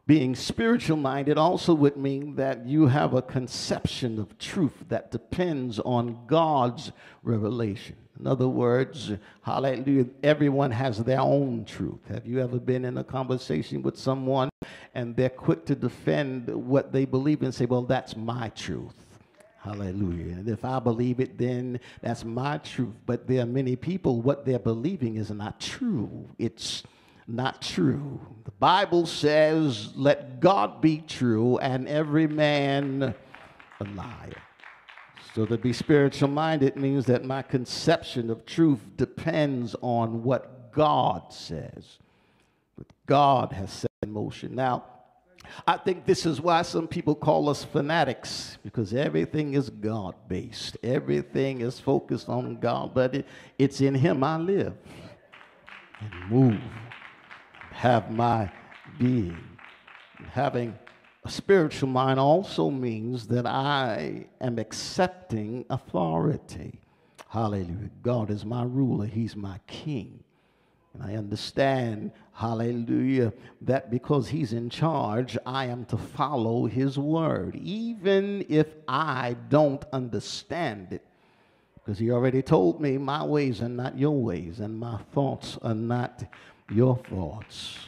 being spiritual minded also would mean that you have a conception of truth that depends on God's revelation. In other words, hallelujah, everyone has their own truth. Have you ever been in a conversation with someone and they're quick to defend what they believe and say, well, that's my truth? Hallelujah. And if I believe it, then that's my truth. But there are many people, what they're believing is not true. It's not true. The Bible says, let God be true and every man a liar. So to be spiritual minded means that my conception of truth depends on what God says, what God has set in motion. Now, I think this is why some people call us fanatics because everything is God based. Everything is focused on God, but it, it's in Him I live and move, have my being. Having a spiritual mind also means that I am accepting authority. Hallelujah. God is my ruler, He's my king. And I understand, hallelujah, that because he's in charge, I am to follow his word, even if I don't understand it. Because he already told me my ways are not your ways, and my thoughts are not your thoughts.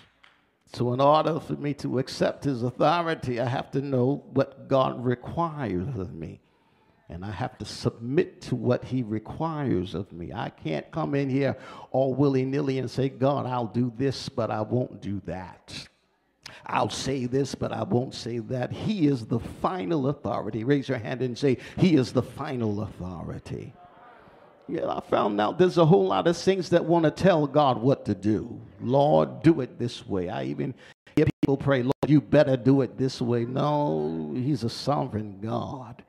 So, in order for me to accept his authority, I have to know what God requires of me and I have to submit to what he requires of me. I can't come in here all willy nilly and say, God, I'll do this, but I won't do that. I'll say this, but I won't say that. He is the final authority. Raise your hand and say, He is the final authority. Yeah, I found out there's a whole lot of things that want to tell God what to do. Lord, do it this way. I even hear people pray, Lord, you better do it this way. No, He's a sovereign God.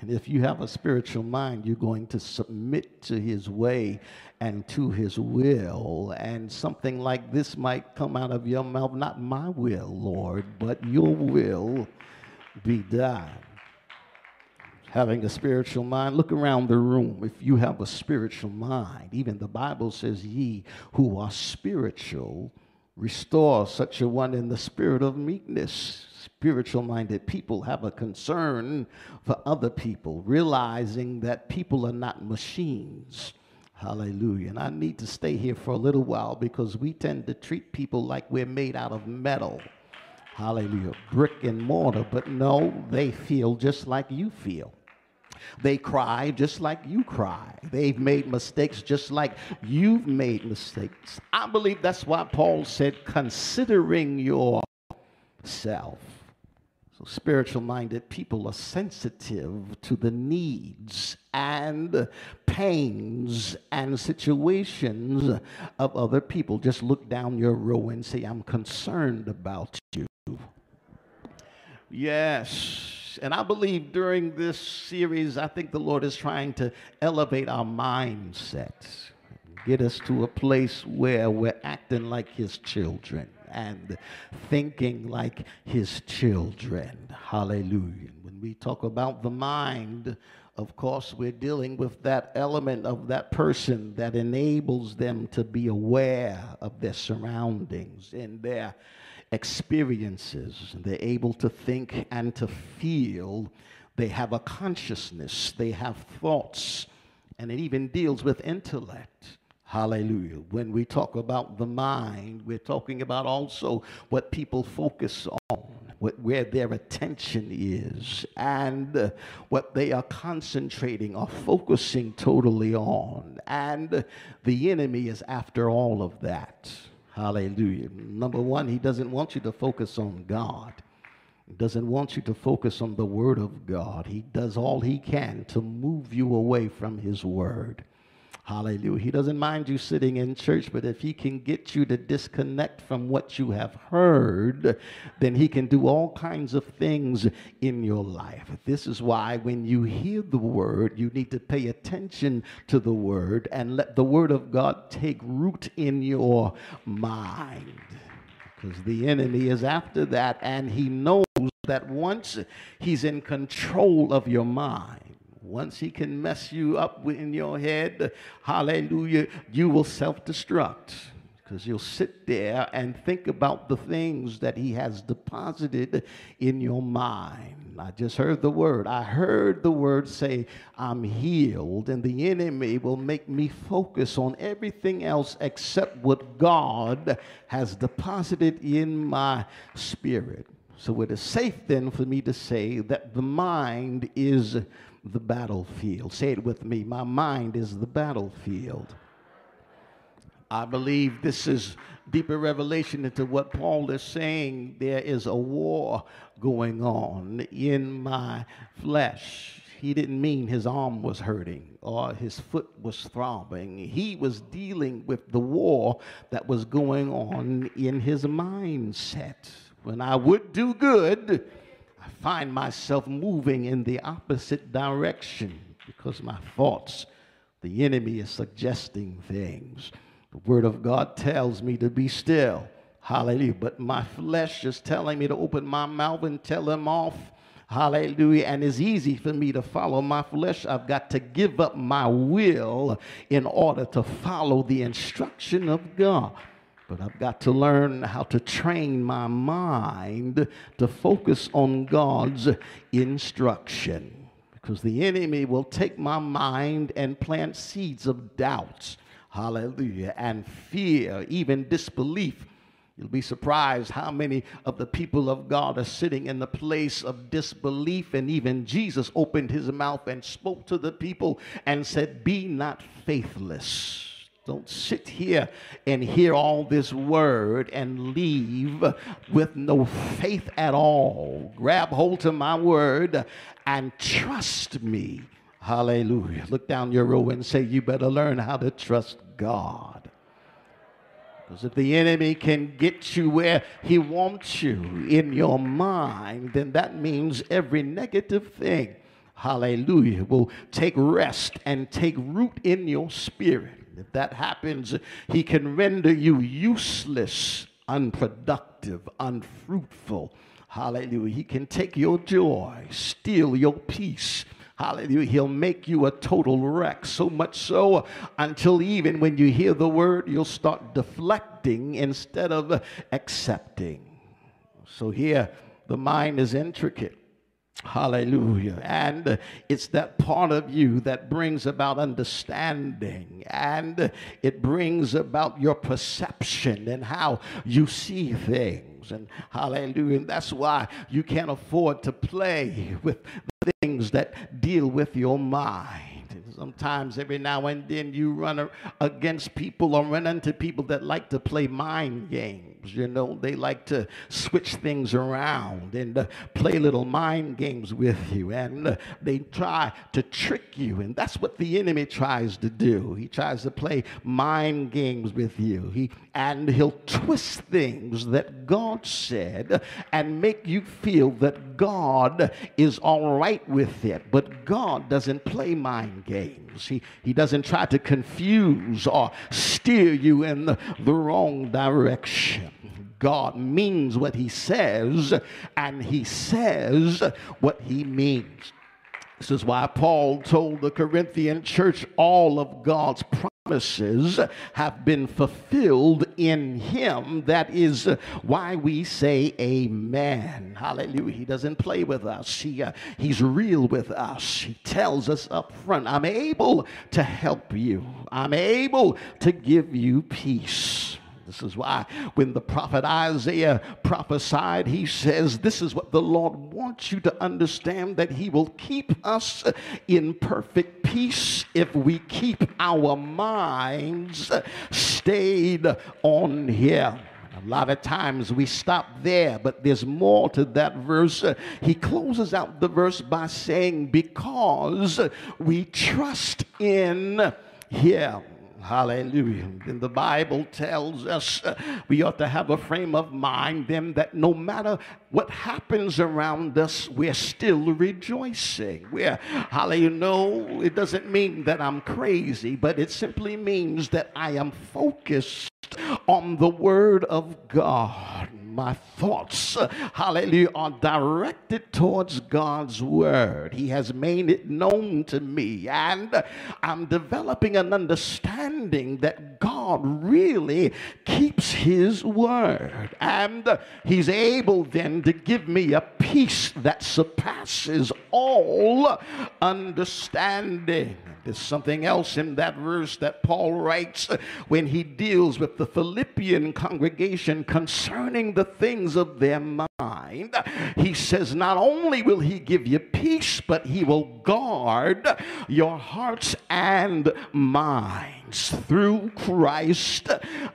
And if you have a spiritual mind, you're going to submit to his way and to his will. And something like this might come out of your mouth not my will, Lord, but your will be done. Having a spiritual mind, look around the room. If you have a spiritual mind, even the Bible says, Ye who are spiritual, Restore such a one in the spirit of meekness. Spiritual minded people have a concern for other people, realizing that people are not machines. Hallelujah. And I need to stay here for a little while because we tend to treat people like we're made out of metal. Hallelujah. Brick and mortar. But no, they feel just like you feel. They cry just like you cry. They've made mistakes just like you've made mistakes. I believe that's why Paul said, considering yourself. So, spiritual minded people are sensitive to the needs and pains and situations of other people. Just look down your row and say, I'm concerned about you. Yes. And I believe during this series, I think the Lord is trying to elevate our mindsets, get us to a place where we're acting like His children and thinking like His children. Hallelujah. When we talk about the mind, of course, we're dealing with that element of that person that enables them to be aware of their surroundings and their experiences. They're able to think and to feel. They have a consciousness, they have thoughts, and it even deals with intellect. Hallelujah. When we talk about the mind, we're talking about also what people focus on, what, where their attention is, and what they are concentrating or focusing totally on. And the enemy is after all of that. Hallelujah. Number one, he doesn't want you to focus on God. Doesn't want you to focus on the Word of God. He does all he can to move you away from his Word. Hallelujah. He doesn't mind you sitting in church, but if he can get you to disconnect from what you have heard, then he can do all kinds of things in your life. This is why when you hear the word, you need to pay attention to the word and let the word of God take root in your mind. Because the enemy is after that, and he knows that once he's in control of your mind, once he can mess you up in your head, hallelujah, you will self destruct because you'll sit there and think about the things that he has deposited in your mind. I just heard the word. I heard the word say, I'm healed, and the enemy will make me focus on everything else except what God has deposited in my spirit. So it is safe then for me to say that the mind is the battlefield. Say it with me. My mind is the battlefield. I believe this is deeper revelation into what Paul is saying. There is a war going on in my flesh. He didn't mean his arm was hurting or his foot was throbbing. He was dealing with the war that was going on in his mindset. When I would do good, find myself moving in the opposite direction because my thoughts, the enemy is suggesting things. The Word of God tells me to be still. Hallelujah. But my flesh is telling me to open my mouth and tell him off. Hallelujah. And it's easy for me to follow my flesh. I've got to give up my will in order to follow the instruction of God. But I've got to learn how to train my mind to focus on God's instruction. Because the enemy will take my mind and plant seeds of doubts, hallelujah, and fear, even disbelief. You'll be surprised how many of the people of God are sitting in the place of disbelief. And even Jesus opened his mouth and spoke to the people and said, Be not faithless don't sit here and hear all this word and leave with no faith at all. Grab hold to my word and trust me. Hallelujah. Look down your row and say, You better learn how to trust God. Because if the enemy can get you where he wants you in your mind, then that means every negative thing, hallelujah, will take rest and take root in your spirit. If that happens, he can render you useless, unproductive, unfruitful. Hallelujah. He can take your joy, steal your peace. Hallelujah. He'll make you a total wreck. So much so until even when you hear the word, you'll start deflecting instead of accepting. So here, the mind is intricate. Hallelujah. And it's that part of you that brings about understanding and it brings about your perception and how you see things. And hallelujah. And that's why you can't afford to play with things that deal with your mind. Sometimes, every now and then, you run against people or run into people that like to play mind games. You know, they like to switch things around and uh, play little mind games with you, and uh, they try to trick you. And that's what the enemy tries to do. He tries to play mind games with you. He and he'll twist things that God said and make you feel that God is all right with it. But God doesn't play mind games. He, he doesn't try to confuse or steer you in the, the wrong direction. God means what he says, and he says what he means. This is why Paul told the Corinthian church all of God's promises have been fulfilled in him. That is why we say amen. Hallelujah. He doesn't play with us. He, uh, he's real with us. He tells us up front, I'm able to help you. I'm able to give you peace. This is why when the prophet Isaiah prophesied, he says, This is what the Lord wants you to understand that he will keep us in perfect peace if we keep our minds stayed on him. A lot of times we stop there, but there's more to that verse. He closes out the verse by saying, Because we trust in him. Hallelujah. And the Bible tells us uh, we ought to have a frame of mind then that no matter what happens around us, we're still rejoicing. We're, hallelujah, no, it doesn't mean that I'm crazy, but it simply means that I am focused on the Word of God my thoughts, hallelujah, are directed towards God's word. He has made it known to me, and I'm developing an understanding that God really keeps his word, and he's able then to give me a peace that surpasses all understanding. There's something else in that verse that Paul writes when he deals with the Philippian congregation concerning the things of their mind. He says, Not only will he give you peace, but he will guard your hearts and minds through Christ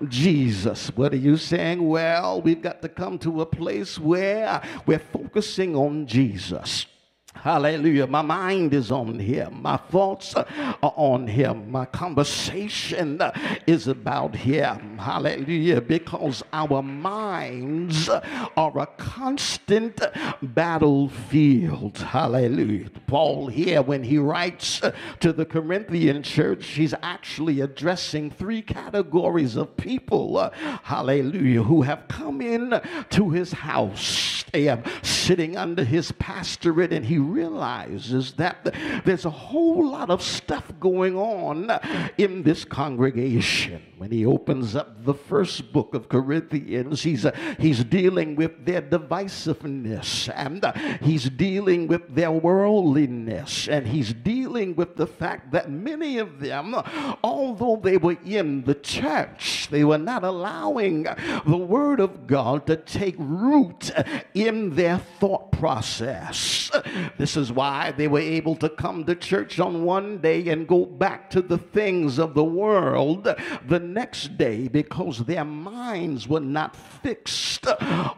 Jesus. What are you saying? Well, we've got to come to a place where we're focusing on Jesus. Hallelujah. My mind is on him. My thoughts are on him. My conversation is about him. Hallelujah. Because our minds are a constant battlefield. Hallelujah. Paul here, when he writes to the Corinthian church, he's actually addressing three categories of people. Hallelujah. Who have come in to his house. They are sitting under his pastorate and he realizes that there's a whole lot of stuff going on in this congregation. When he opens up the first book of Corinthians, he's, uh, he's dealing with their divisiveness and uh, he's dealing with their worldliness and he's dealing with the fact that many of them, although they were in the church, they were not allowing the Word of God to take root in their thought process. This is why they were able to come to church on one day and go back to the things of the world the next day because their minds were not fixed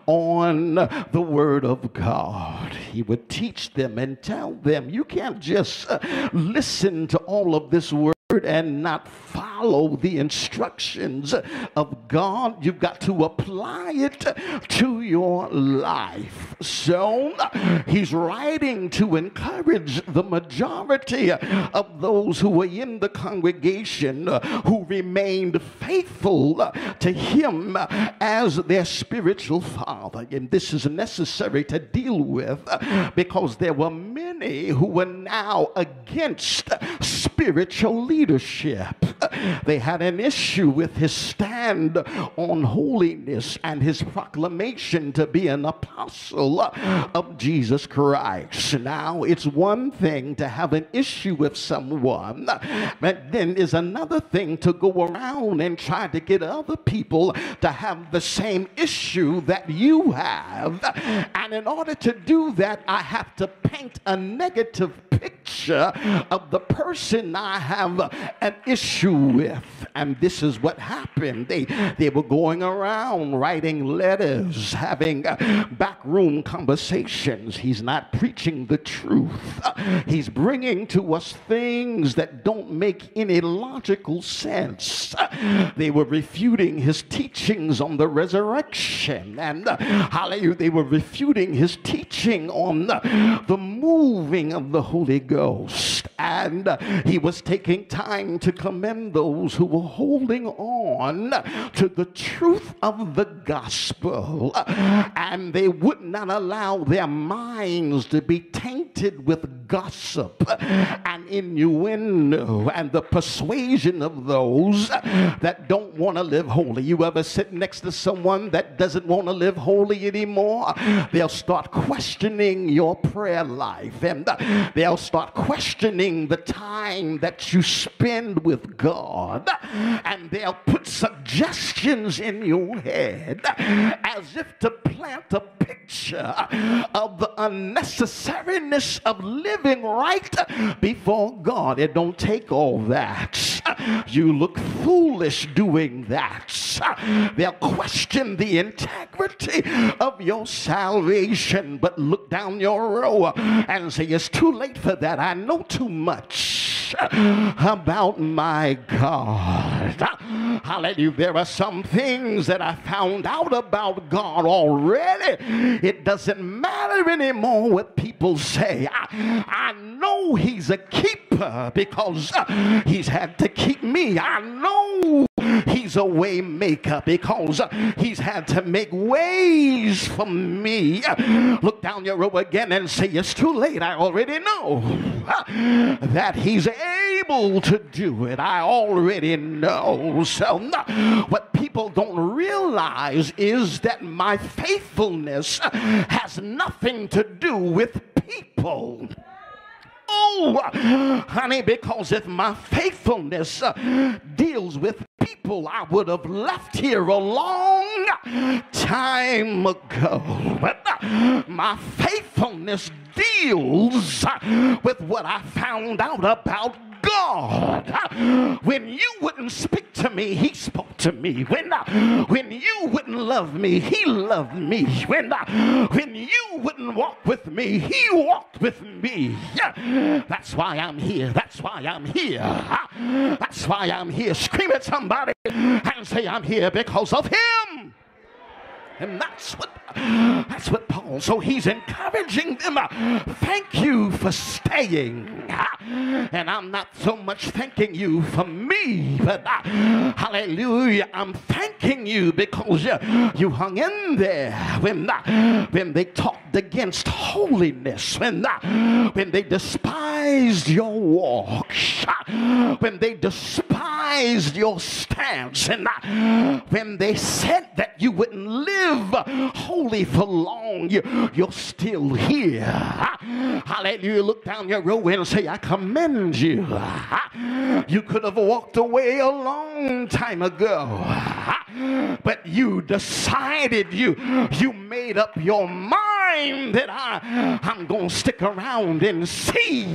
on the Word of God. He would teach them and tell them, you can't just listen to all of this word and not follow the instructions of God. You've got to apply it to your life. So he's writing to encourage the majority of those who were in the congregation who remained faithful to him as their spiritual father. And this is necessary to deal with because there were many who were now against spiritual. They had an issue with his stand on holiness and his proclamation to be an apostle of Jesus Christ. Now, it's one thing to have an issue with someone, but then is another thing to go around and try to get other people to have the same issue that you have. And in order to do that, I have to paint a negative picture of the person I have an issue with. And this is what happened. They, they were going around writing letters, having uh, backroom conversations. He's not preaching the truth. He's bringing to us things that don't make any logical sense. They were refuting his teachings on the resurrection. And uh, hallelujah, they were refuting his teaching on the moving of the Holy Ghost. And uh, he was taking time to commend those who were holding on to the truth of the gospel. And they would not allow their minds to be tainted with gossip and innuendo and the persuasion of those that don't want to live holy. You ever sit next to someone that doesn't want to live holy anymore? They'll start questioning your prayer life and they'll start questioning the time that you spend with God and they'll put suggestions in your head as if to plant a picture of the unnecessariness of living right before God. It don't take all that. You look foolish doing that. They'll question the integrity of your salvation, but look down your row and say, It's too late for that. I know too much about my God. Hallelujah. There are some things that I found out about God already. It doesn't matter anymore what people say. I, I know He's a keeper because He's had to keep me. I know He's a way maker because he's had to make ways for me. Look down your row again and say, It's too late. I already know that he's able to do it. I already know. So, what people don't realize is that my faithfulness has nothing to do with people. Oh, honey, because if my faithfulness uh, deals with people, I would have left here a long time ago. But uh, my faithfulness deals uh, with what I found out about God. When you wouldn't speak to me, He spoke to me. When, uh, when you wouldn't love me, He loved me. When, uh, when you wouldn't walk with me, He walked with me. That's why I'm here. That's why I'm here. That's why I'm here. Scream at somebody and say, I'm here because of Him. And that's what that's what Paul. So he's encouraging them. Uh, thank you for staying. Uh, and I'm not so much thanking you for me, but uh, hallelujah, I'm thanking you because you, you hung in there when, when they talked against holiness, when, when they despised your walk, when they despised your stance, and when they said that you wouldn't live holy for long, you, you're still here. Hallelujah. Look down your row and say, I commend you. You could have walked away a long time ago, but you decided you you made up your mind that I I'm gonna stick around and see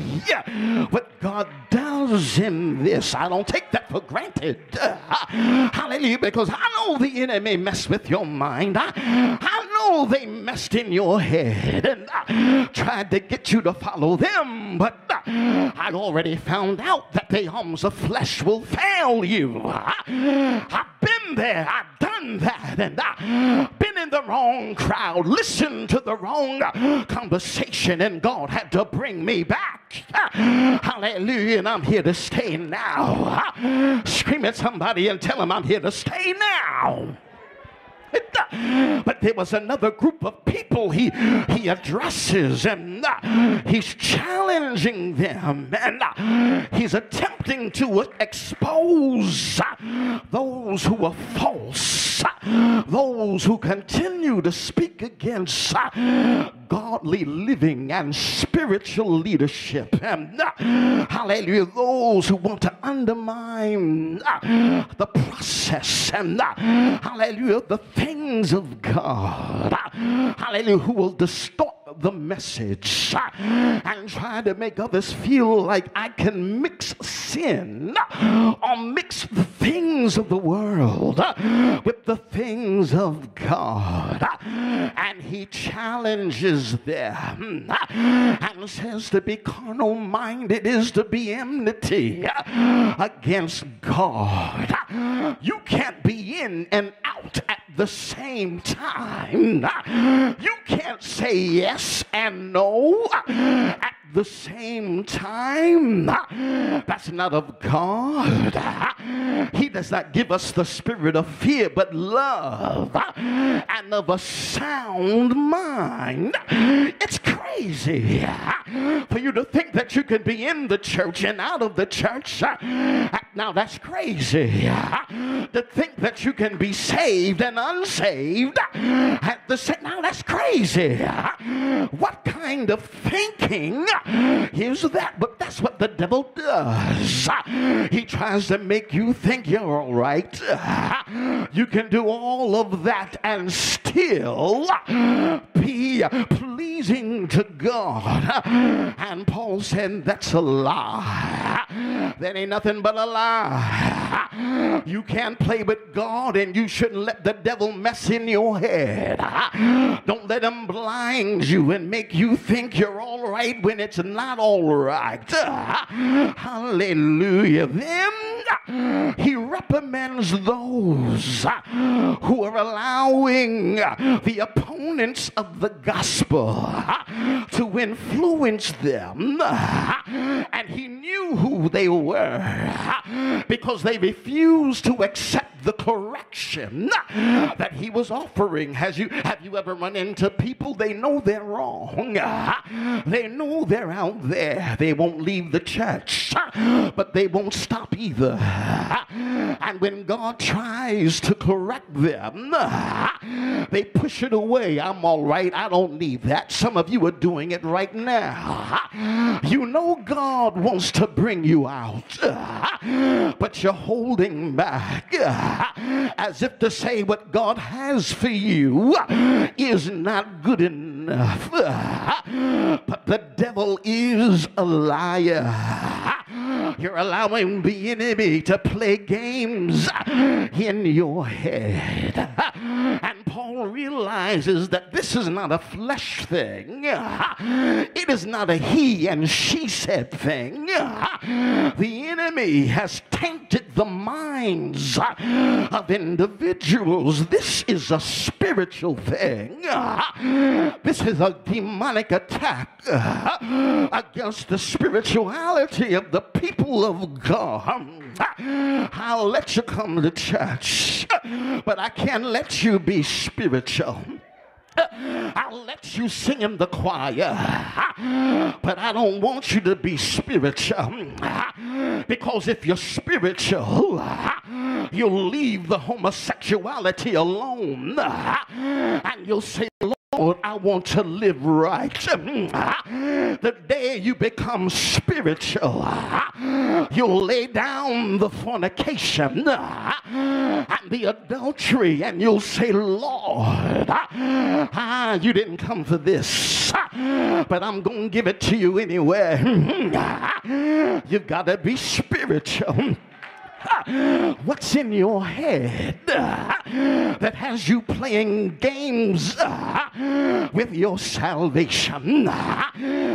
what God does in this. I don't take that for granted. Hallelujah, because I know the enemy mess with your mind. I, I know they messed in your head and uh, tried to get you to follow them, but uh, I'd already found out that the arms of flesh will fail you. Uh, I've been there, I've done that, and I've been in the wrong crowd, listened to the wrong conversation, and God had to bring me back. Hallelujah, and I'm here to stay now. Scream at somebody and tell them I'm here to stay now. But there was another group of people he, he addresses and uh, he's challenging them and uh, he's attempting to expose uh, those who are false, uh, those who continue to speak against uh, godly living and spiritual leadership. And uh, hallelujah, those who want to undermine uh, the process and uh, hallelujah, the things of God. Hallelujah, who will distort the message and try to make others feel like I can mix sin or mix the things of the world with the things of God. And he challenges them and says to be carnal minded is to be enmity against God. You can't be in and out at the same time. You can't say yes and no at the same time. That's not of God. He does not give us the spirit of fear, but love and of a sound mind. It's crazy for you to think that you can be in the church and out of the church. Now that's crazy. To think that you can be saved and unsaved at the same. Now that's crazy. What kind of thinking is that? But that's what the devil does. He tries to make you think you're all right. You can do all of that and still be pleasing to God. And Paul said that's a lie. That ain't nothing but a lie. You can't play with God and you shouldn't let the devil mess in your head. Don't let him blind you and make you think you're all right when it's not all right. [laughs] Hallelujah. Then he reprimands those who are allowing the opponents of the gospel to influence them. And he knew who they were because they refused to accept the correction that he was offering. Has you have you ever run into people they know they're wrong? They know they're out there. They won't leave the church, but they won't stop either. And when God tries to correct them, they push it away. I'm all right. I don't need that. Some of you are doing it right now. You know God wants to bring you out, but you're holding back [laughs] as if to say what God has for you is not good enough. [laughs] But the devil is a liar. [laughs] You're allowing the enemy to play games in your head. And Paul realizes that this is not a flesh thing, it is not a he and she said thing. The enemy has tainted the minds of individuals. This is a spiritual thing. This is a demonic attack against the spirituality of the people of God. I'll let you come to church, but I can't let you be spiritual. I'll let you sing in the choir, but I don't want you to be spiritual. Because if you're spiritual, you'll leave the homosexuality alone and you'll say, Lord, I want to live right. Mm. The day you become spiritual, you'll lay down the fornication and the adultery, and you'll say, Lord, you didn't come for this, but I'm going to give it to you anyway. Mm. You've got to be spiritual. [laughs] What's in your head that has you playing games with your salvation?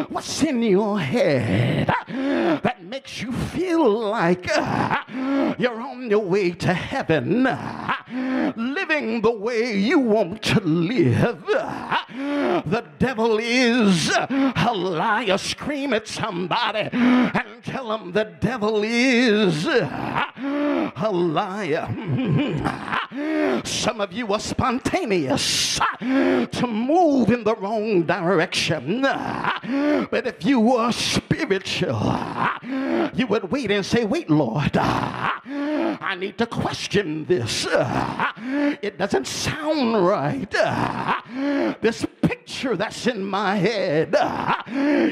What's in your head that makes you feel like you're on your way to heaven, living the way you want to live? The devil is a liar. Scream at somebody and tell them the devil is [gasps] a liar. Some of you are spontaneous to move in the wrong direction. But if you were spiritual, you would wait and say, Wait, Lord, I need to question this. It doesn't sound right. This picture that's in my head, [laughs]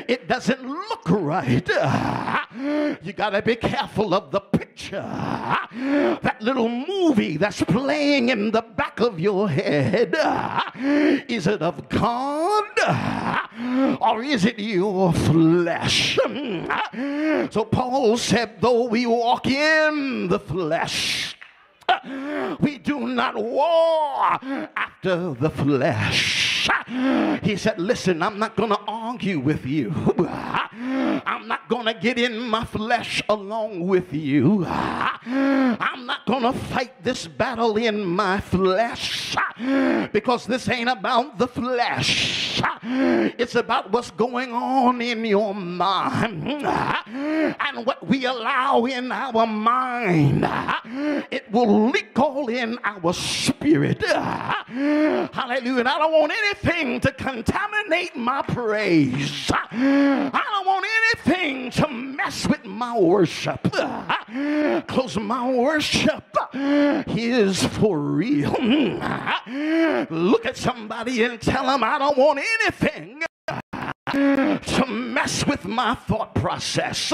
it doesn't look right. [laughs] You got to be careful of the picture. [laughs] That little movie that's playing in the back of your head. Is it of God or is it your flesh? So Paul said, though we walk in the flesh, we do not war after the flesh. He said, Listen, I'm not going to argue with you. [laughs] I'm not going to get in my flesh along with you. [laughs] I'm not going to fight this battle in my flesh [laughs] because this ain't about the flesh. It's about what's going on in your mind and what we allow in our mind. It will leak all in our spirit. Hallelujah. And I don't want anything to contaminate my praise. I don't want anything to mess with my worship. Because my worship is for real. Look at somebody and tell them I don't want anything to mess with my thought process.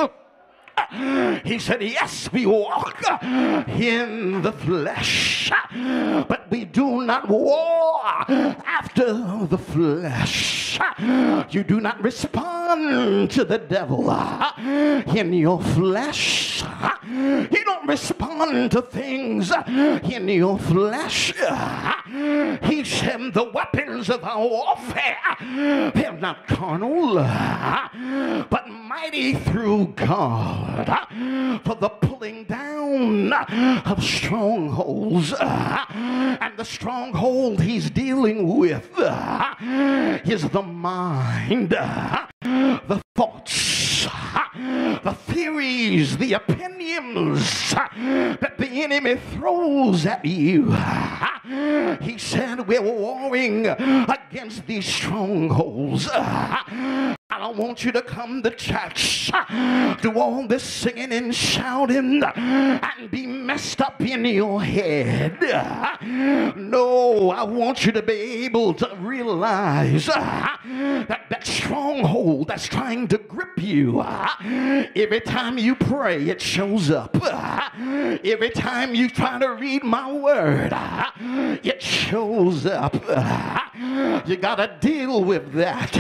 He said, Yes, we walk in the flesh, but we do not war after the flesh. You do not respond to the devil in your flesh. You don't respond to things in your flesh. He said, The weapons of our warfare, they're not carnal, but mighty through God Uh, for the pulling down of strongholds. Uh, and the stronghold he's dealing with uh, is the mind, the thoughts, the theories, the opinions that the enemy throws at you. He said, We're warring against these strongholds. I don't want you to come to church, do all this singing and shouting, and be messed up in your head. No, I want you to be able to realize uh, that that stronghold that's trying to grip you, uh, every time you pray, it shows up. Uh, every time you try to read my word, it shows up. You got to deal with that.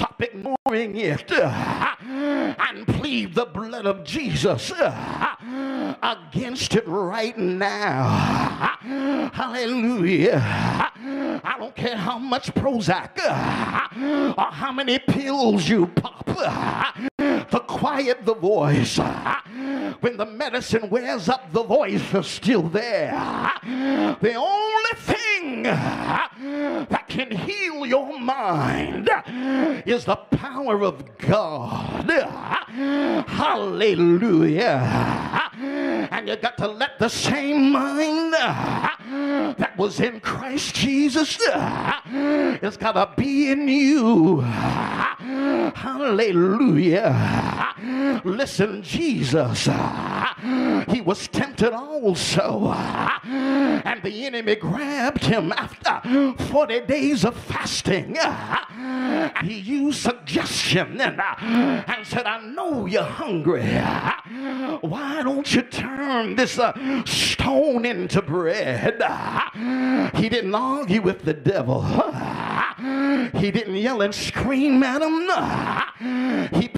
Stop ignoring it uh, and plead the blood of Jesus uh, against it right now. Hallelujah. I don't care how much Prozac uh, or how many pills you pop to quiet the voice. When the medicine wears up, the voice is still there. The only thing that can heal your mind is the power of God. Hallelujah. And you got to let the same mind that was in Christ Jesus it's got to be in you. Hallelujah. Listen, Jesus, he was tempted also, and the enemy grabbed him after 40 days of fasting. He suggestion and, and said, I know you're hungry. Why don't you turn this uh, stone into bread? He didn't argue with the devil. He didn't yell and scream at him. He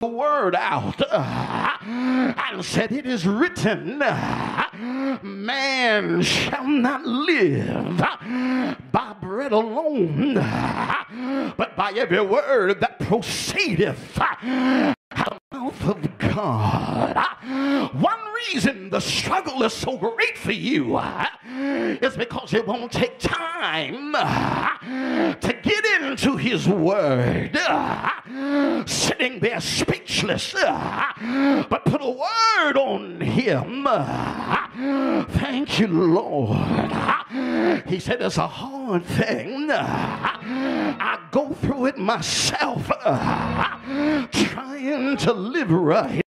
the word out. [laughs] And said, It is written, man shall not live by bread alone, but by every word that proceedeth mouth of God. Ah, one reason the struggle is so great for you ah, is because it won't take time ah, to get into His Word. Sitting there speechless, but put a word on Him. Thank you, Lord. He said it's a hard thing. I go through it myself, trying to live right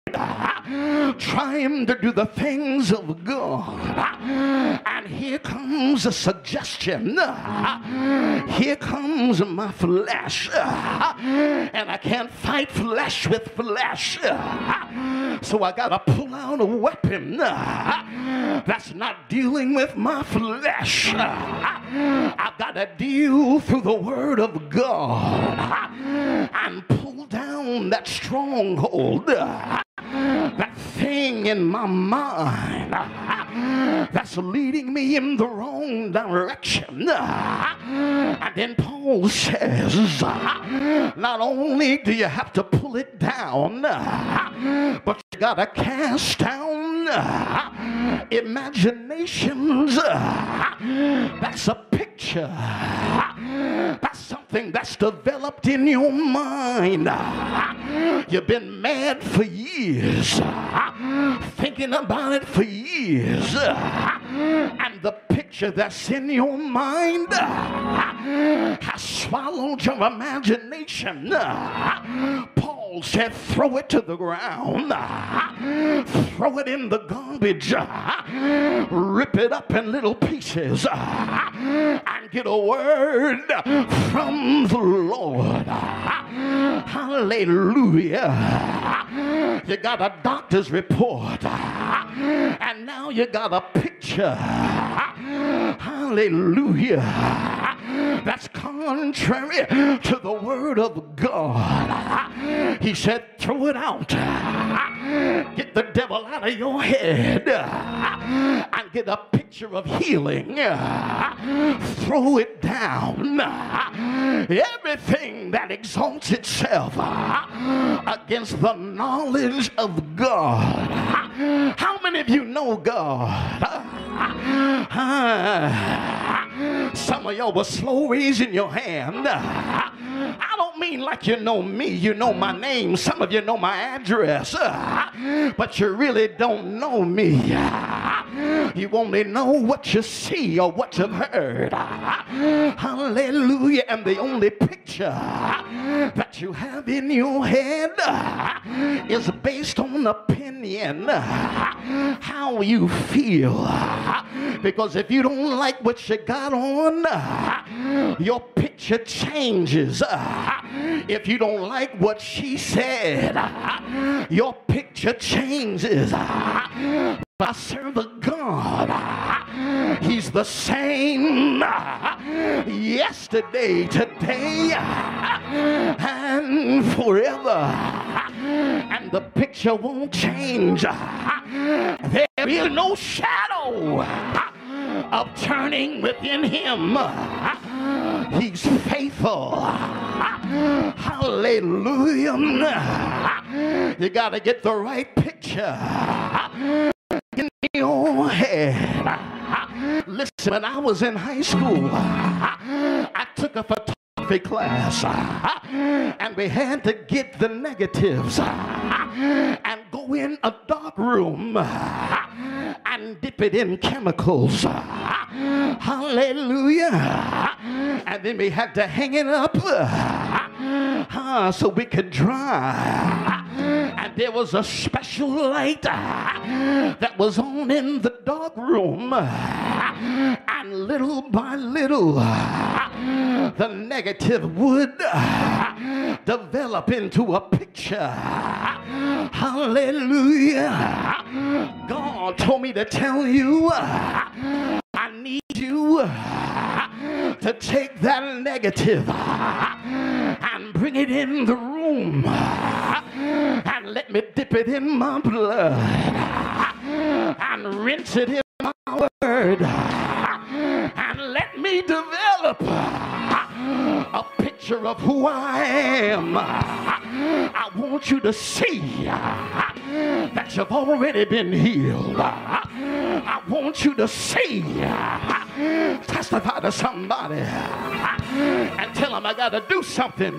trying to do the things of God. And here comes a suggestion. Here comes my flesh. And I can't fight flesh with flesh. So I got to pull out a weapon that's not dealing with my flesh. I've got to deal through the Word of God and pull down that stronghold that thing in my mind that's leading me in the wrong direction. And then Paul says, not only do you have to pull it down, but you gotta cast down imaginations. That's a picture. That's something that's developed in your mind. You've been mad for years, Uh, thinking about it for years, uh, and the picture that's in your mind uh, has swallowed your imagination. Paul said, throw it to the ground, throw it in the garbage, rip it up in little pieces, and get a word from the Lord. Hallelujah. You got a doctor's report, and now you got a picture. Hallelujah. That's contrary to the word of God. He said, throw it out. Get the devil out of your head and get a picture of healing. Throw it down. Everything that exalts itself against the knowledge of God. How many of you know God? Some of y'all were slow raising your hand. I don't mean like you know me, you know my name, some of you know my address, [laughs] but you really don't know me. [laughs] You only know what you see or what you've heard. [laughs] Hallelujah. And the only picture that you have in your head is based on opinion, how you feel. Because if you don't like what you got on, your picture changes. If you don't like what she said, your picture changes. I serve a God. He's the same yesterday, today, and forever. And the picture won't change. There is no shadow of turning within him. He's faithful. Hallelujah. You got to get the right picture in your head. Listen, when I was in high school, I took a photography class uh, and we had to get the negatives uh, and go in a dark room uh, and dip it in chemicals. Hallelujah. And then we had to hang it up uh, so we could dry. And there was a special light uh, that was on in the dark room. And little by little, uh, the negative would uh, develop into a picture. Hallelujah. God told me to tell you, I need you to take that negative uh, and bring it in the room uh, and let me dip it in my blood uh, and rinse it in my word and let me develop a picture of who I am. I want you to see that you've already been healed. I want you to see, testify to somebody and tell them I got to do something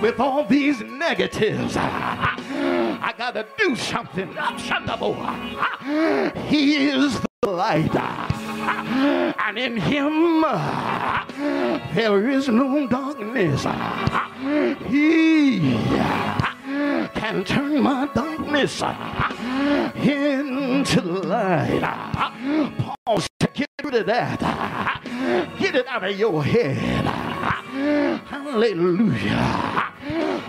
with all these negatives. I got to do something. He is the light, and in him there is no darkness. He can turn my darkness into light. Paul said, get rid of that. Get it out of your head. Hallelujah.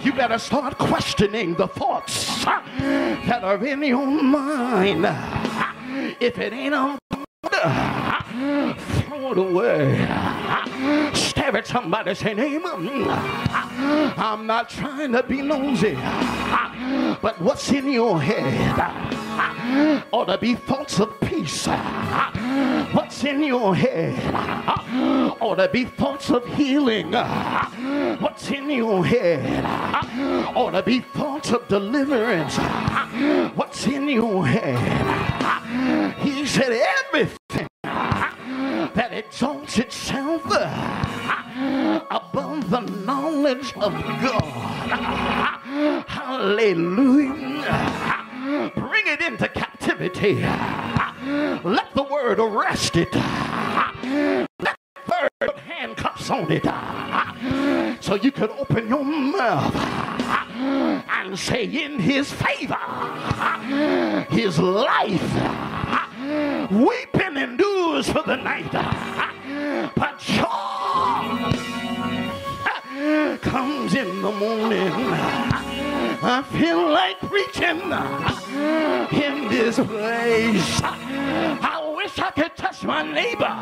You better start questioning the thoughts that are in your mind. If it ain't all throw away. Stare at somebody, say, Amen. I'm not trying to be nosy, but what's in your head ought to be thoughts of peace. What's in your head ought to be thoughts of healing. What's in your head ought to be thoughts of deliverance. What's in your head? He said, everything that exalts itself uh, above the knowledge of God. Hallelujah. Bring it into captivity. Let the word arrest it. Let the word put handcuffs on it. So you can open your mouth and say, in his favor, his life weeping endures for the night, but joy comes in the morning. I feel like preaching in this place. I wish I could touch my neighbor,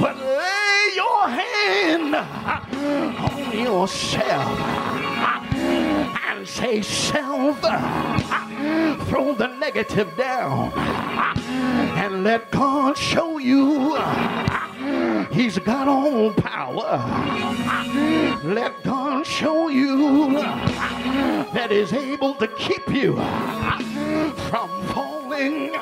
but lay your hand on yourself and say, Self, throw the negative down and let God show you He's got all power. Let God show you that is able to keep you from falling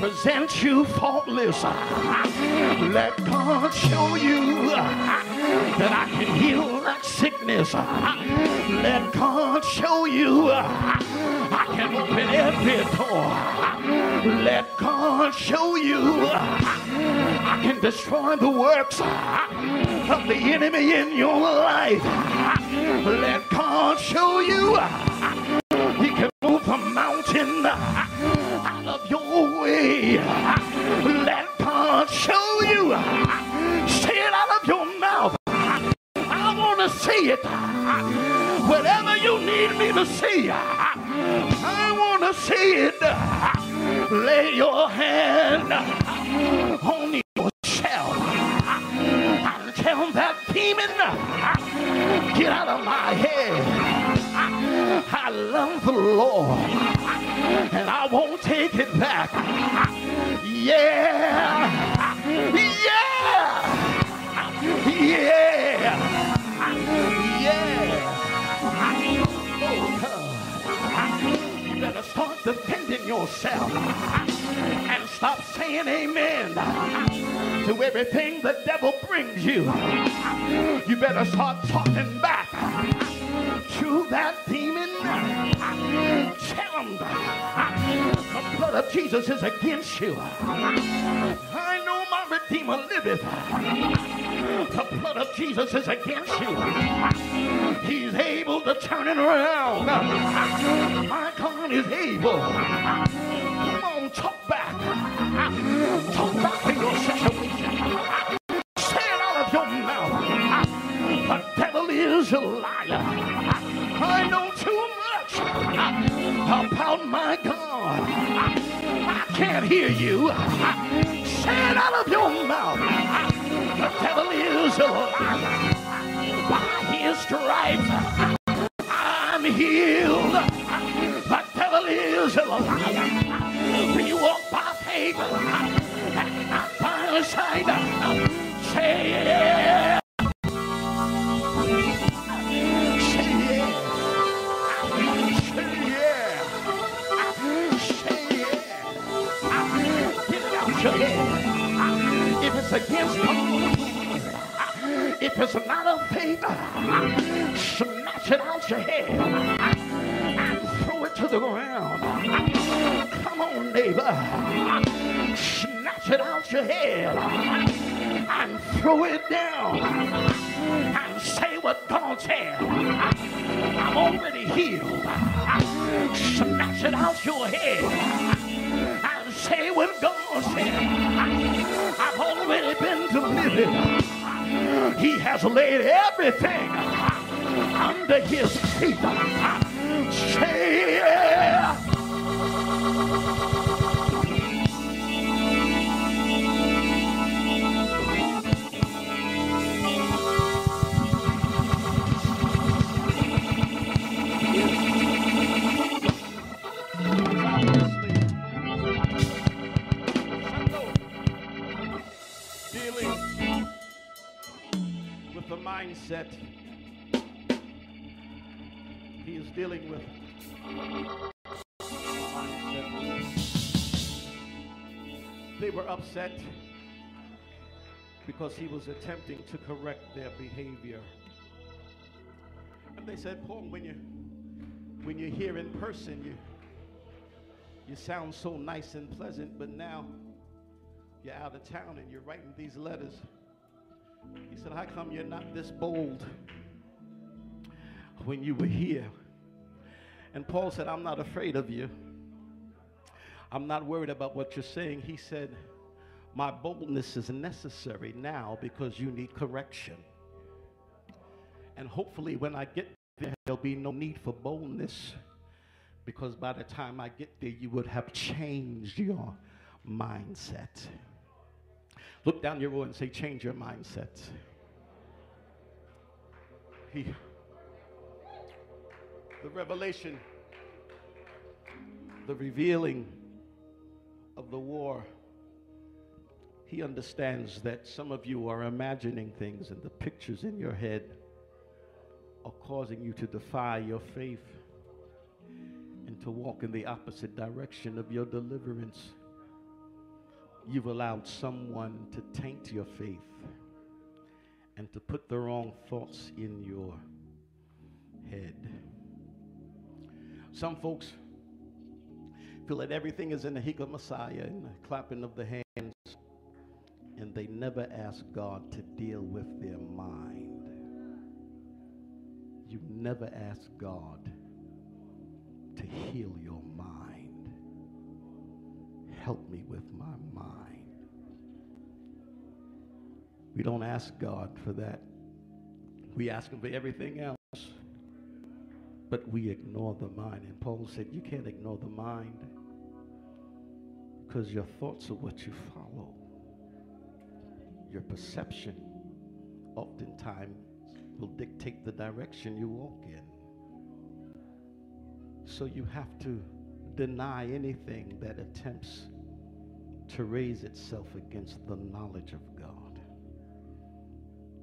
present you faultless. Let God show you that I can heal that sickness. Let God show you I can open every door. Let God show you I can destroy the works of the enemy in your life. Let God show you He can move a mountain Let God show you. Say it out of your mouth. I want to see it. Whatever you need me to see, I want to see it. Lay your hand on yourself and tell that demon, get out of my head. I love the Lord and I won't take it back. Yeah. Yeah. Yeah. Yeah. Oh, You better start defending yourself and stop saying amen to everything the devil brings you. You better start talking back to that demon. Tell him the blood of Jesus is against you. I know my Redeemer liveth. The blood of Jesus is against you. He's able to turn it around. My God is able. Come on, talk back. Talk back to your situation. Say it out of your mouth. The devil is a liar. I know too much ah, ah, about my God. Ah, I can't hear you. Say it out of your mouth. The devil is a liar. By his stripes, I'm healed. The devil is a liar. We walk by faith and not by sight. Say it. If it's not of faith, snatch it out your head and throw it to the ground. Come on, neighbor. Snatch it out your head and throw it down and say what God said. I'm already healed. Snatch it out your head and say what God said. I've already been delivered. He has laid everything under his feet. Say mindset. He is dealing with. They were upset because he was attempting to correct their behavior. And they said, Paul, when you when you're here in person, you you sound so nice and pleasant, but now you're out of town and you're writing these letters. He said, How come you're not this bold when you were here? And Paul said, I'm not afraid of you. I'm not worried about what you're saying. He said, My boldness is necessary now because you need correction. And hopefully, when I get there, there'll be no need for boldness because by the time I get there, you would have changed your mindset. Look down your road and say, change your mindset. He, the revelation, the revealing of the war, he understands that some of you are imagining things and the pictures in your head are causing you to defy your faith and to walk in the opposite direction of your deliverance you've allowed someone to taint your faith and to put the wrong thoughts in your head. Some folks feel that everything is in the Higa Messiah and the clapping of the hands, and they never ask God to deal with their mind. You never ask God to heal your mind. Help me with my mind. We don't ask God for that. We ask Him for everything else, but we ignore the mind. And Paul said, You can't ignore the mind because your thoughts are what you follow. Your perception oftentimes will dictate the direction you walk in. So you have to deny anything that attempts to raise itself against the knowledge of God.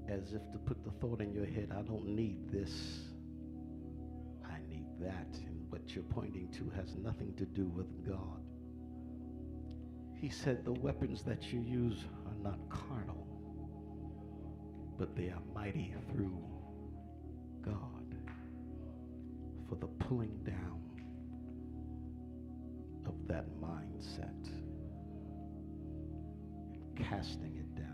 As if to put the thought in your head, I don't need this, I need that. And what you're pointing to has nothing to do with God. He said, The weapons that you use are not carnal, but they are mighty through God for the pulling down of that mindset casting it down.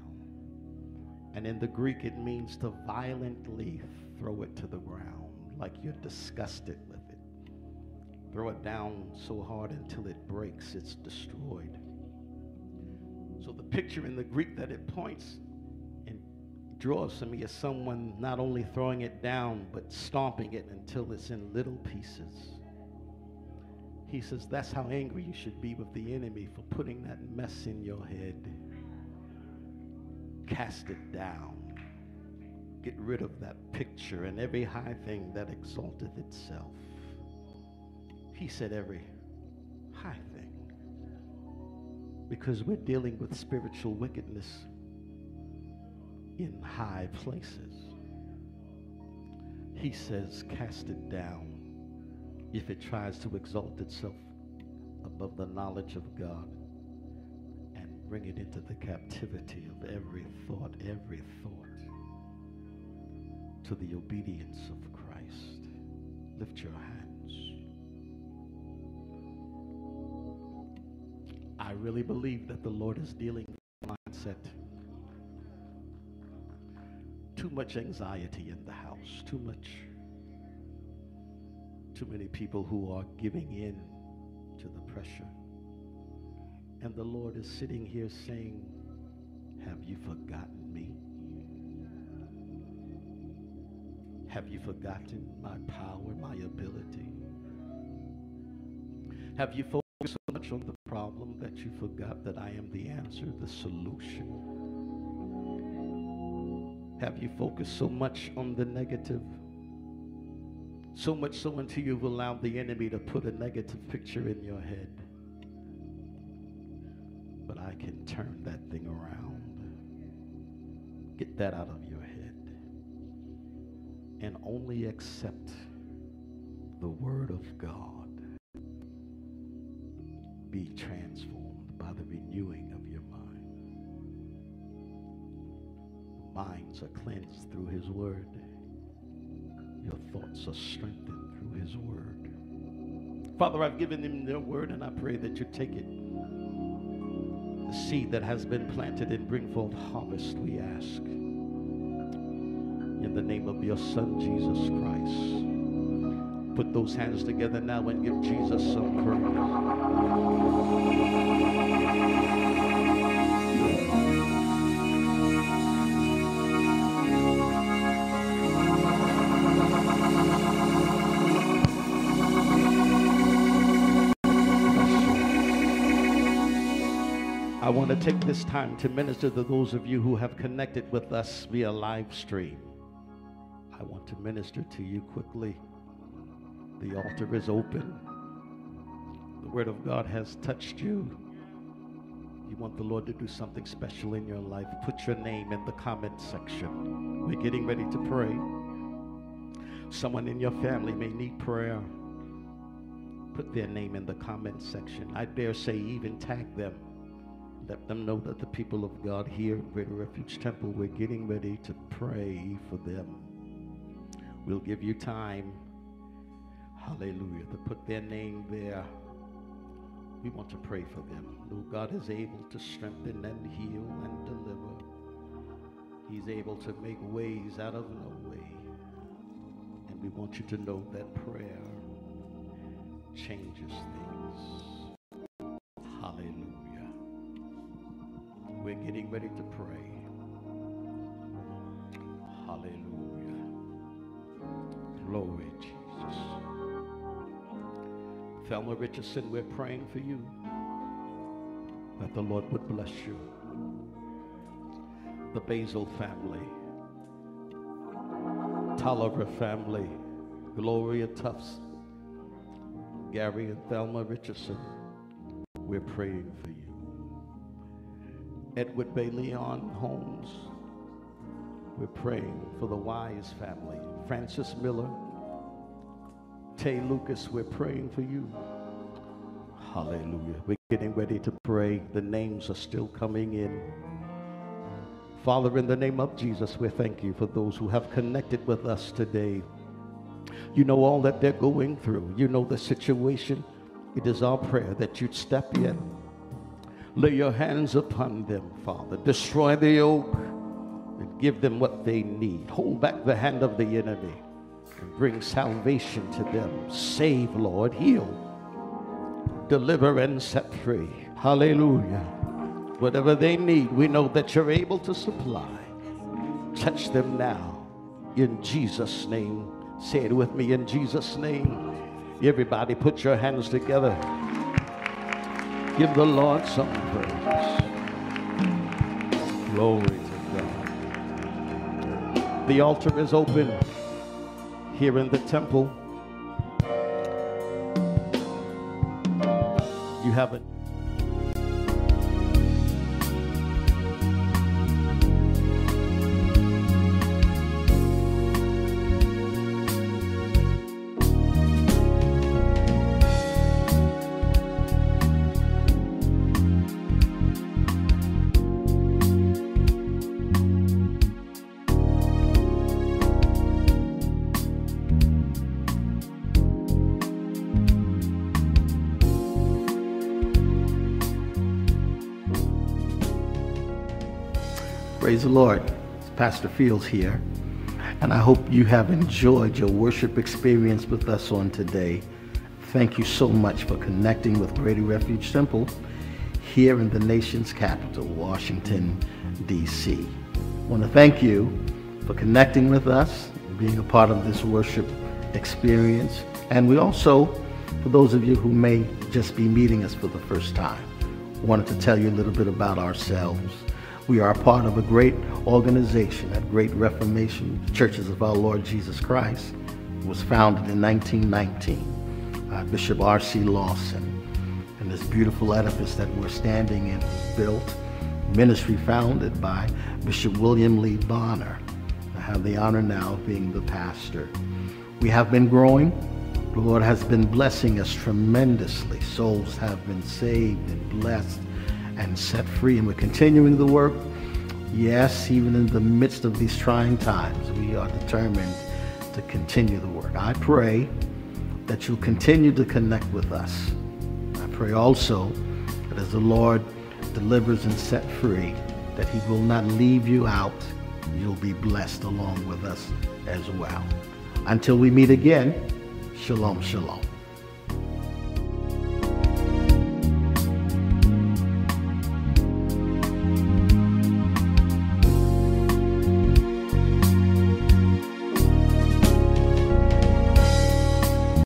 And in the Greek, it means to violently throw it to the ground, like you're disgusted with it. Throw it down so hard until it breaks, it's destroyed. So the picture in the Greek that it points and draws to me is someone not only throwing it down, but stomping it until it's in little pieces. He says that's how angry you should be with the enemy for putting that mess in your head. Cast it down. Get rid of that picture and every high thing that exalteth itself. He said every high thing. Because we're dealing with spiritual wickedness in high places. He says, cast it down if it tries to exalt itself above the knowledge of God bring it into the captivity of every thought, every thought to the obedience of Christ. Lift your hands. I really believe that the Lord is dealing with mindset. Too much anxiety in the house, too much too many people who are giving in to the pressure. And the Lord is sitting here saying, Have you forgotten me? Have you forgotten my power, my ability? Have you focused so much on the problem that you forgot that I am the answer, the solution? Have you focused so much on the negative? So much so until you've allowed the enemy to put a negative picture in your head. But I can turn that thing around. Get that out of your head. And only accept the Word of God. Be transformed by the renewing of your mind. Minds are cleansed through His Word. Your thoughts are strengthened through His Word. Father, I've given them their word, and I pray that you take it. Seed that has been planted and bring forth harvest, we ask. In the name of your Son, Jesus Christ. Put those hands together now and give Jesus some praise. Want to take this time to minister to those of you who have connected with us via live stream. I want to minister to you quickly. The altar is open. The Word of God has touched you. You want the Lord to do something special in your life. Put your name in the comment section. We're getting ready to pray. Someone in your family may need prayer. Put their name in the comment section. I dare say, even tag them. Let them know that the people of God here at Greater Refuge Temple, we're getting ready to pray for them. We'll give you time, hallelujah, to put their name there. We want to pray for them. Lord God is able to strengthen and heal and deliver. He's able to make ways out of no way. And we want you to know that prayer changes things. Hallelujah. We're getting ready to pray. Hallelujah. Glory, Jesus. Thelma Richardson, we're praying for you that the Lord would bless you. The Basil family, Tolliver family, Gloria Tufts, Gary and Thelma Richardson, we're praying for you. Edward Bayleon Holmes. We're praying for the Wise family. Francis Miller, Tay Lucas, we're praying for you. Hallelujah. We're getting ready to pray. The names are still coming in. Father, in the name of Jesus, we thank you for those who have connected with us today. You know all that they're going through. You know the situation. It is our prayer that you'd step in Lay your hands upon them, Father. Destroy the yoke and give them what they need. Hold back the hand of the enemy and bring salvation to them. Save, Lord. Heal, deliver, and set free. Hallelujah. Whatever they need, we know that you're able to supply. Touch them now in Jesus' name. Say it with me in Jesus' name. Everybody, put your hands together. Give the Lord some praise. Glory to God. The altar is open here in the temple. You have The Lord. It's Pastor Fields here. And I hope you have enjoyed your worship experience with us on today. Thank you so much for connecting with Greater Refuge Temple here in the nation's capital, Washington, D.C. I want to thank you for connecting with us, being a part of this worship experience. And we also, for those of you who may just be meeting us for the first time, wanted to tell you a little bit about ourselves. We are a part of a great organization at Great Reformation Churches of Our Lord Jesus Christ. Was founded in 1919 by Bishop R.C. Lawson. And this beautiful edifice that we're standing in was built, ministry founded by Bishop William Lee Bonner. I have the honor now of being the pastor. We have been growing. The Lord has been blessing us tremendously. Souls have been saved and blessed and set free, and we're continuing the work. Yes, even in the midst of these trying times, we are determined to continue the work. I pray that you'll continue to connect with us. I pray also that as the Lord delivers and set free, that he will not leave you out. You'll be blessed along with us as well. Until we meet again, shalom, shalom.